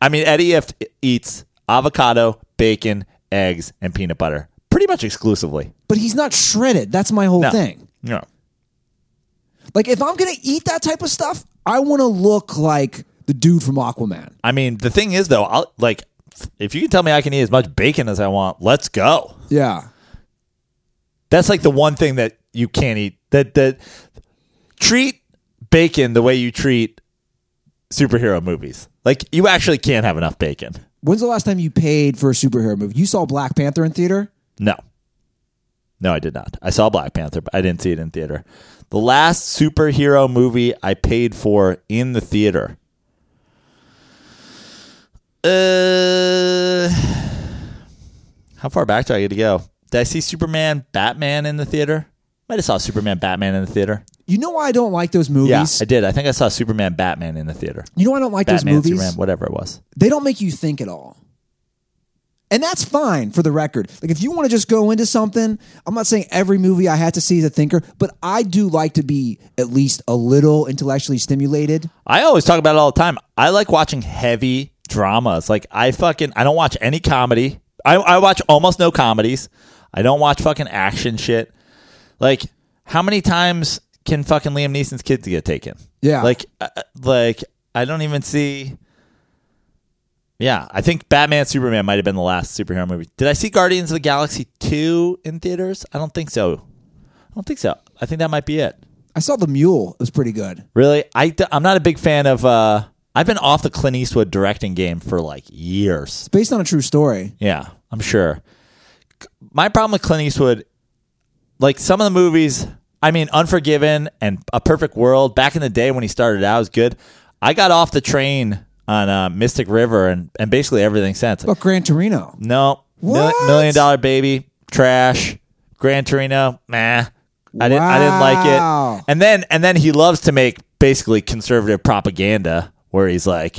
I mean, Eddie F eats avocado, bacon, eggs, and peanut butter pretty much exclusively. But he's not shredded. That's my whole No. thing. No. Like, if I'm gonna eat that type of stuff, I want to look like the dude from Aquaman. I mean, the thing is, though, I'll, like, if you can tell me I can eat as much bacon as I want, let's go. Yeah. That's like the one thing that you can't eat. That that treat bacon the way you treat superhero movies. Like, you actually can't have enough bacon. When's the last time you paid for a superhero movie? You saw Black Panther in theater? No. No, I did not. I saw Black Panther, but I didn't see it in theater. The last superhero movie I paid for in the theater. Uh, how far back do I get to go? Did I see Superman, Batman in the theater? Might have saw Superman Batman in the theater. You know why I don't like those movies? Yeah, I did. I think I saw Superman Batman in the theater. you know why I don't like Batman, those movies? Superman, whatever it was. They don't make you think at all. And that's fine for the record. Like if you want to just go into something, I'm not saying every movie I had to see is a thinker, but I do like to be at least a little intellectually stimulated. I always talk about it all the time. I like watching heavy dramas. Like I fucking I don't watch any comedy. I I watch almost no comedies. I don't watch fucking action shit. Like how many times can fucking Liam Neeson's kids get taken? Yeah. Like uh, like I don't even see Yeah, I think Batman Superman might have been the last superhero movie. Did I see Guardians of the Galaxy 2 in theaters? I don't think so. I don't think so. I think that might be it. I saw The Mule. It was pretty good. Really, I I'm not a big fan of. uh I've been off the Clint Eastwood directing game for like years. It's based on a true story. Yeah, I'm sure. My problem with Clint Eastwood, like some of the movies, I mean, Unforgiven and A Perfect World. Back in the day when he started out, was good. I got off the train on uh, Mystic River and and basically everything since. But Gran Torino. No, Mil- What? Million Dollar Baby, trash. Gran Torino, nah. I didn't. I didn't like it. And then and then he loves to make basically conservative propaganda where he's like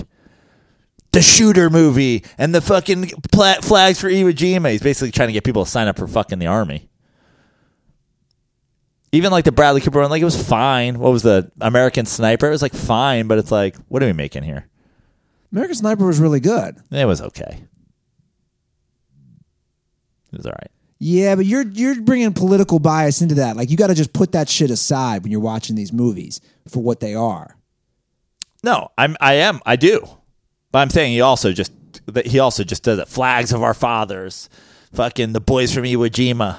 the shooter movie and the fucking pla- flags for Iwo Jima. He's basically trying to get people to sign up for fucking the army. Even like the Bradley Cooper one, like it was fine. What was the American Sniper? It was like fine, but it's like, what are we making here? American Sniper was really good. It was okay. It was all right. Yeah, but you're you're bringing political bias into that. Like you got to just put that shit aside when you're watching these movies for what they are. No, I'm I am I do, but I'm saying he also just that he also just does it. Flags of our fathers, fucking the boys from Iwo Jima,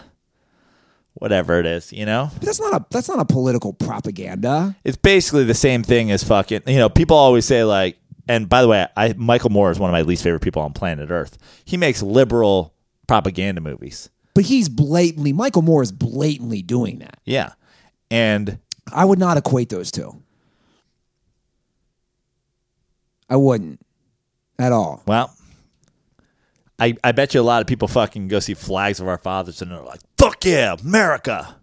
whatever it is. You know, But that's not a that's not a political propaganda. it's basically the same thing as fucking. You know, people always say like, and by the way, I Michael Moore is one of my least favorite people on planet Earth. He makes liberal propaganda movies. But he's blatantly Michael Moore is blatantly doing that. Yeah, and I would not equate those two. I wouldn't at all. Well, I I bet you a lot of people fucking go see Flags of Our Fathers and they're like, "Fuck yeah, America!"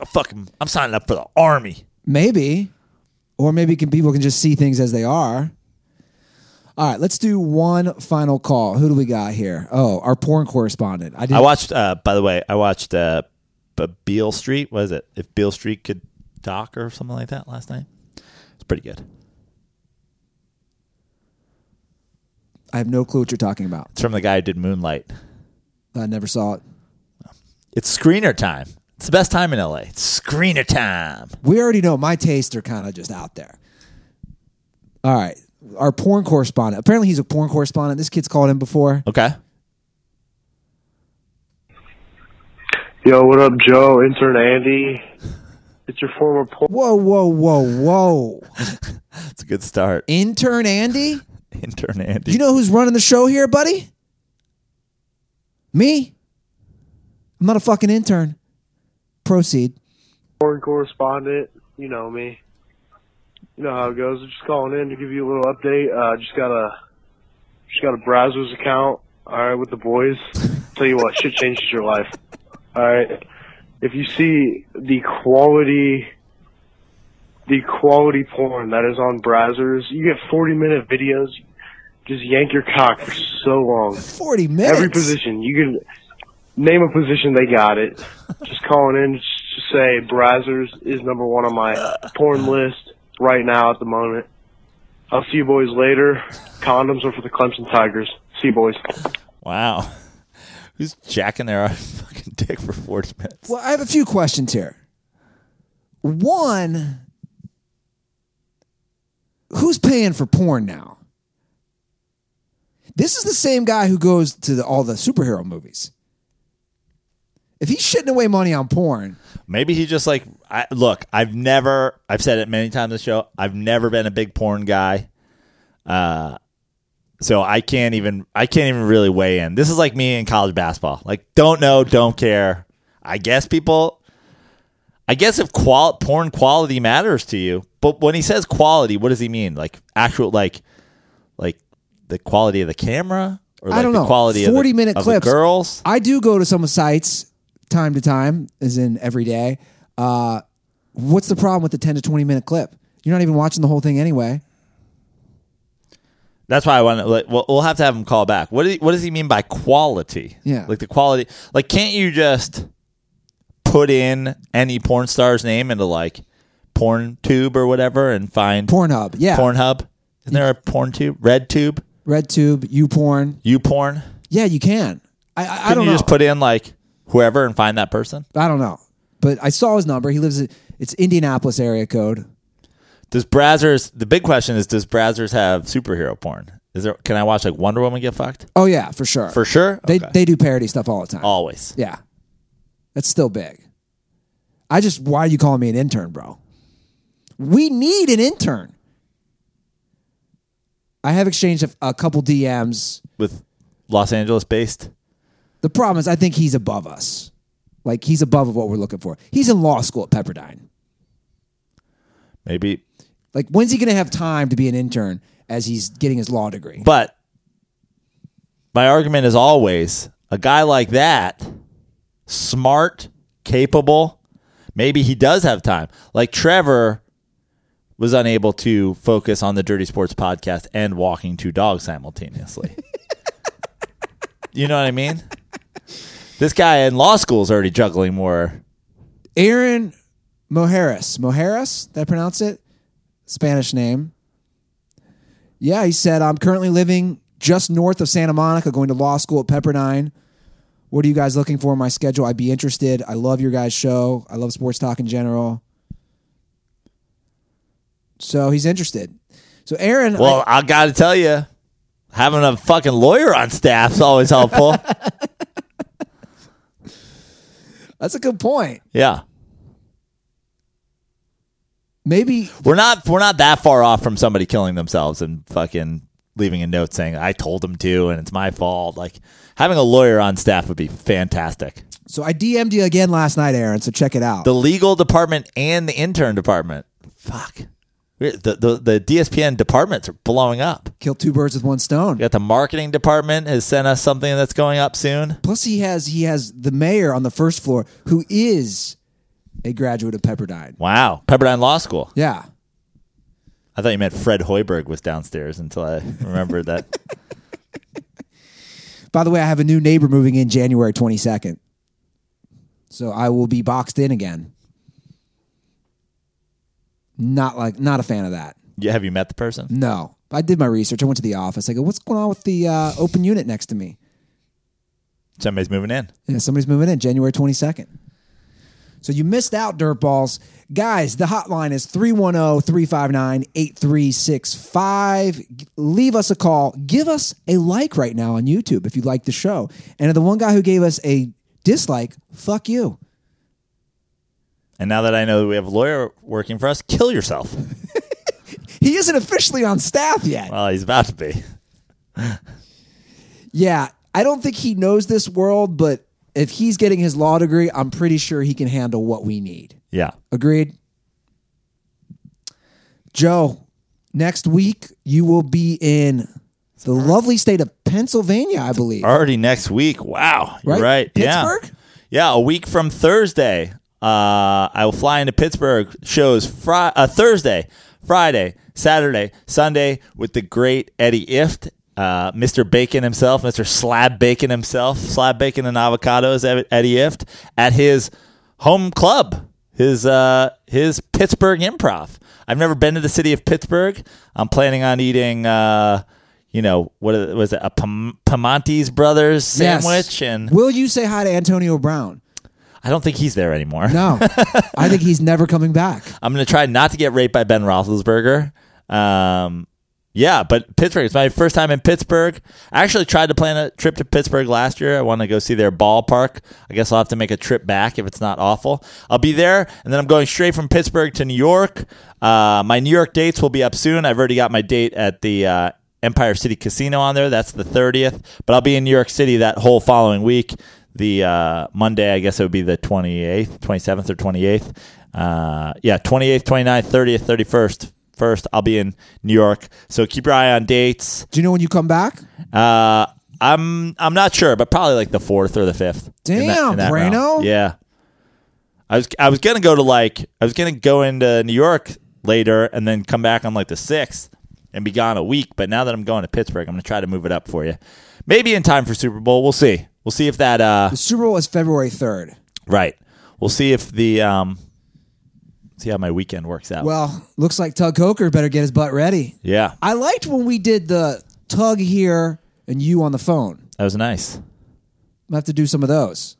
I fucking, I'm signing up for the army. Maybe, or maybe can people can just see things as they are. All right, let's do one final call. Who do we got here? Oh, our porn correspondent. I. I watched. Uh, by the way, I watched uh, Beale Street. What is it? If Beale Street could talk or something like that last night. It's pretty good. I have no clue what you're talking about. It's from the guy who did Moonlight. I never saw it. It's screener time. It's the best time in LA. It's screener time. We already know my tastes are kind of just out there. All right, our porn correspondent. Apparently, he's a porn correspondent. This kid's called him before. Okay. Yo, what up, Joe? Intern Andy. It's your former porn. Whoa, whoa, whoa, whoa! It's a good start. Intern Andy. Intern Andy. You know who's running the show here, buddy? Me. I'm not a fucking intern. Proceed. Foreign correspondent. You know me. You know how it goes. I'm just calling in to give you a little update. Uh, just got a just got a Brazzers account. All right, with the boys. Tell you what, shit changes your life. All right, if you see the quality, the quality porn that is on Brazzers, you get 40 minute videos. Just yank your cock for so long. Forty minutes. Every position. You can name a position, they got it. Just calling in just to say Brazzers is number one on my porn list right now at the moment. I'll see you boys later. Condoms are for the Clemson Tigers. See you boys. Wow. Who's jacking their fucking dick for 40 minutes? Well, I have a few questions here. One, who's paying for porn now? This is the same guy who goes to the, all the superhero movies. If he's shitting away money on porn, Maybe he just like I, look. I've never. I've said it many times on the show. I've never been a big porn guy. Uh, so I can't even. I can't even really weigh in. This is like me in college basketball. Like, don't know, don't care. I guess people. I guess if qual porn quality matters to you, but when he says quality, what does he mean? Like actual, like, like the quality of the camera, or I don't the know. quality of the- 40 minute of the clips. girls. I do go to some sites time to time, as in every day. Uh, what's the problem with the 10 to 20 minute clip? You're not even watching the whole thing anyway. That's why I want to. Like, we'll, we'll have to have him call back. What, do he, what does he mean by quality? Yeah. like the quality. Like, can't you just put in any porn star's name into like porn tube or whatever and find Pornhub, yeah. Pornhub? Isn't there a porn tube? Red tube? RedTube, YouPorn. You porn? Yeah, you can. I, I, I don't you know. just put in like whoever and find that person? I don't know. But I saw his number. He lives, in, it's Indianapolis area code. Does Brazzers? The big question is: Does Brazzers have superhero porn? Is there? Can I watch like Wonder Woman get fucked? Oh, yeah, for sure. For sure. They, Okay. they do parody stuff all the time. always. Yeah. That's still big. I just, why are you calling me an intern, bro? We need an intern. I have exchanged a, a couple DMs. with Los Angeles based. The problem is, I think he's above us. Like, he's above what we're looking for. He's in law school at Pepperdine. Maybe, Like, when's he going to have time to be an intern as he's getting his law degree? but my argument is always a guy like that, smart, capable. Maybe he does have time. Like Trevor was unable to focus on the Dirty Sports podcast and walking two dogs simultaneously. you know what I mean? This guy in law school is already juggling more. Aaron Mojeras. Mojeras, did I pronounce it? Spanish name. Yeah, he said, I'm currently living just north of Santa Monica, going to law school at Pepperdine. What are you guys looking for in my schedule? I'd be interested. I love your guys' show. I love sports talk in general. So he's interested. So Aaron, Well, I, got to tell you, having a fucking lawyer on staff is always helpful. that's a good point. yeah. Maybe We're not we're not that far off from somebody killing themselves and fucking leaving a note saying I told them to and it's my fault. Like having a lawyer on staff would be fantastic. so. I DM'd you again last night, Aaron. So check it out. The legal department and the intern department. Fuck. The the, the DSPN departments are blowing up. Kill two birds with one stone. Got the marketing department has sent us something that's going up soon. Plus, he has he has the mayor on the first floor who is a graduate of Pepperdine. Wow. Pepperdine Law School. Yeah, I thought you meant Fred Hoiberg was downstairs until I remembered that. By the way, I have a new neighbor moving in January 22nd. So I will be boxed in again. Not like not a fan of that. Yeah, have you met the person? No. I did my research. I went to the office. I go, what's going on with the uh, open unit next to me? Somebody's moving in. Yeah, somebody's moving in January 22nd. So you missed out, Dirtballs. Guys, the hotline is 310 359 8365. Leave us a call. Give us a like right now on YouTube if you like the show. And the one guy who gave us a dislike, fuck you. And now that I know that we have a lawyer working for us, kill yourself. He isn't officially on staff yet. Well, he's about to be. Yeah, I don't think he knows this world, but if he's getting his law degree, I'm pretty sure he can handle what we need. Yeah. Agreed. Joe, next week you will be in the lovely state of Pennsylvania, I believe. Already next week. Wow. You're Right? right. Pittsburgh? Yeah. Yeah. A week from Thursday. Uh, I will fly into Pittsburgh. Shows fri- uh, Thursday, Friday, Saturday, Sunday with the great Eddie Ifft. Uh, Mr. Bacon himself, Mr. Slab Bacon himself, Slab Bacon and Avocados, Eddie Ifft, at his home club, his uh, his Pittsburgh Improv. I've never been to the city of Pittsburgh. I'm planning on eating, uh, you know, what was it, a Pam- Pamontes Brothers Yes. sandwich, and Will you say hi to Antonio Brown? I don't think he's there anymore. No. I think he's never coming back. I'm going to try not to get raped by Ben Roethlisberger. Um, yeah, but Pittsburgh. It's my first time in Pittsburgh. I actually tried to plan a trip to Pittsburgh last year. I want to go see their ballpark. I guess I'll have to make a trip back if it's not awful. I'll be there, and then I'm going straight from Pittsburgh to New York. Uh, my New York dates will be up soon. I've already got my date at the uh, Empire City Casino on there. That's the 30th. But I'll be in New York City that whole following week. The uh, Monday, I guess it would be the 28th, 27th, or 28th. Uh, yeah, 28th, 29th, 30th, 31st. First, I'll be in New York. So keep your eye on dates. Do you know when you come back? Uh, I'm I'm not sure, but probably like the fourth or the fifth. in that- Damn, in that Brano. realm. Yeah. I was I was gonna go to like I was gonna go into New York later and then come back on like the sixth and be gone a week. But now that I'm going to Pittsburgh, I'm gonna try to move it up for you. Maybe in time for Super Bowl. We'll see. We'll see if that uh The Super Bowl is February 3rd. right. We'll see if the um see how my weekend works out. Well, looks like Tug Coker better get his butt ready. yeah, I liked when we did the Tug here and you on the phone. that was nice. I have to do some of those.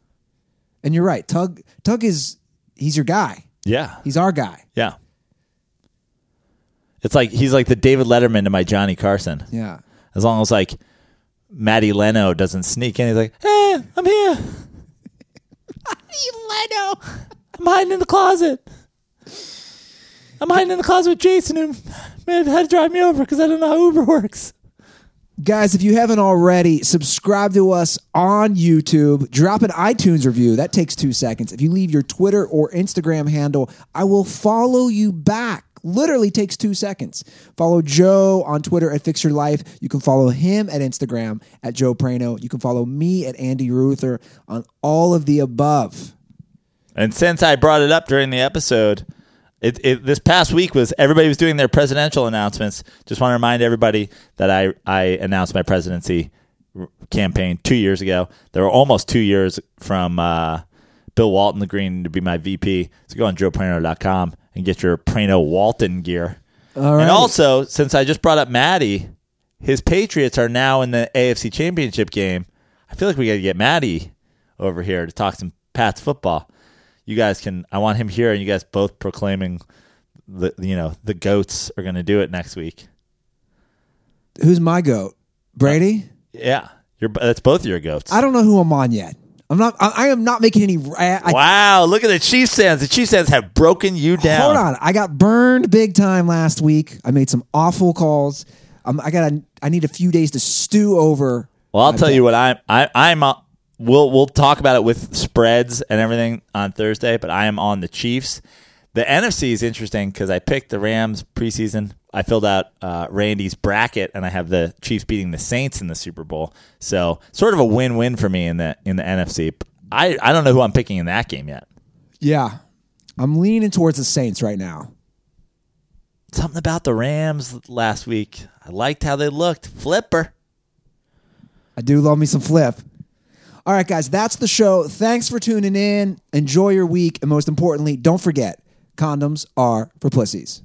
And you're right. Tug Tug is he's your guy. Yeah, He's our guy. yeah. It's like he's like the David Letterman to my Johnny Carson. Yeah. As long as like Matty Leno doesn't sneak in, he's like, "Hey, I'm here." Matty Leno, I'm hiding in the closet. I'm hiding in the closet with Jason, who man had to drive me over because I don't know how Uber works. Guys, if you haven't already, subscribe to us on YouTube. Drop an iTunes review. That takes two seconds. If you leave your Twitter or Instagram handle, I will follow you back. Literally takes two seconds. Follow Joe on Twitter at Fix Your Life. You can follow him at Instagram at Joe Prano. You can follow me at Andy Ruther on all of the above. And since I brought it up during the episode, it, it this past week was everybody was doing their presidential announcements. Just want to remind everybody that I I announced my presidency r- campaign two years ago. There were almost two years from uh, Bill Walton the Green to be my VP. So go on joeprano.com and get your Prano Walton gear. Right. And also, since I just brought up Maddie, his Patriots are now in the AFC Championship game. I feel like we got to get Maddie over here to talk some Pats football. You guys can. I want him here, and you guys both proclaiming the you know the goats are going to do it next week. Who's my goat? Brady? Yeah, you're that's both your goats. I don't know who I'm on yet. I'm not. I, I am not making any. I, I, wow, look at the Chiefs fans. The Chiefs fans have broken you down. Hold on, I got burned big time last week. I made some awful calls. Um, I got. I need a few days to stew over. Well, I'll tell bet. you what I'm. I, I'm. Uh, we'll we'll talk about it with spreads and everything on Thursday. But I am on the Chiefs. The NFC is interesting because I picked the Rams preseason. I filled out uh, Randy's bracket, and I have the Chiefs beating the Saints in the Super Bowl. So sort of a win-win for me in the in the NFC. I I don't know who I'm picking in that game yet. Yeah, I'm leaning towards the Saints right now. Something about the Rams last week. I liked how they looked. Flipper. I do love me some flip. All right, guys, that's the show. Thanks for tuning in. Enjoy your week, and most importantly, don't forget, condoms are for pussies.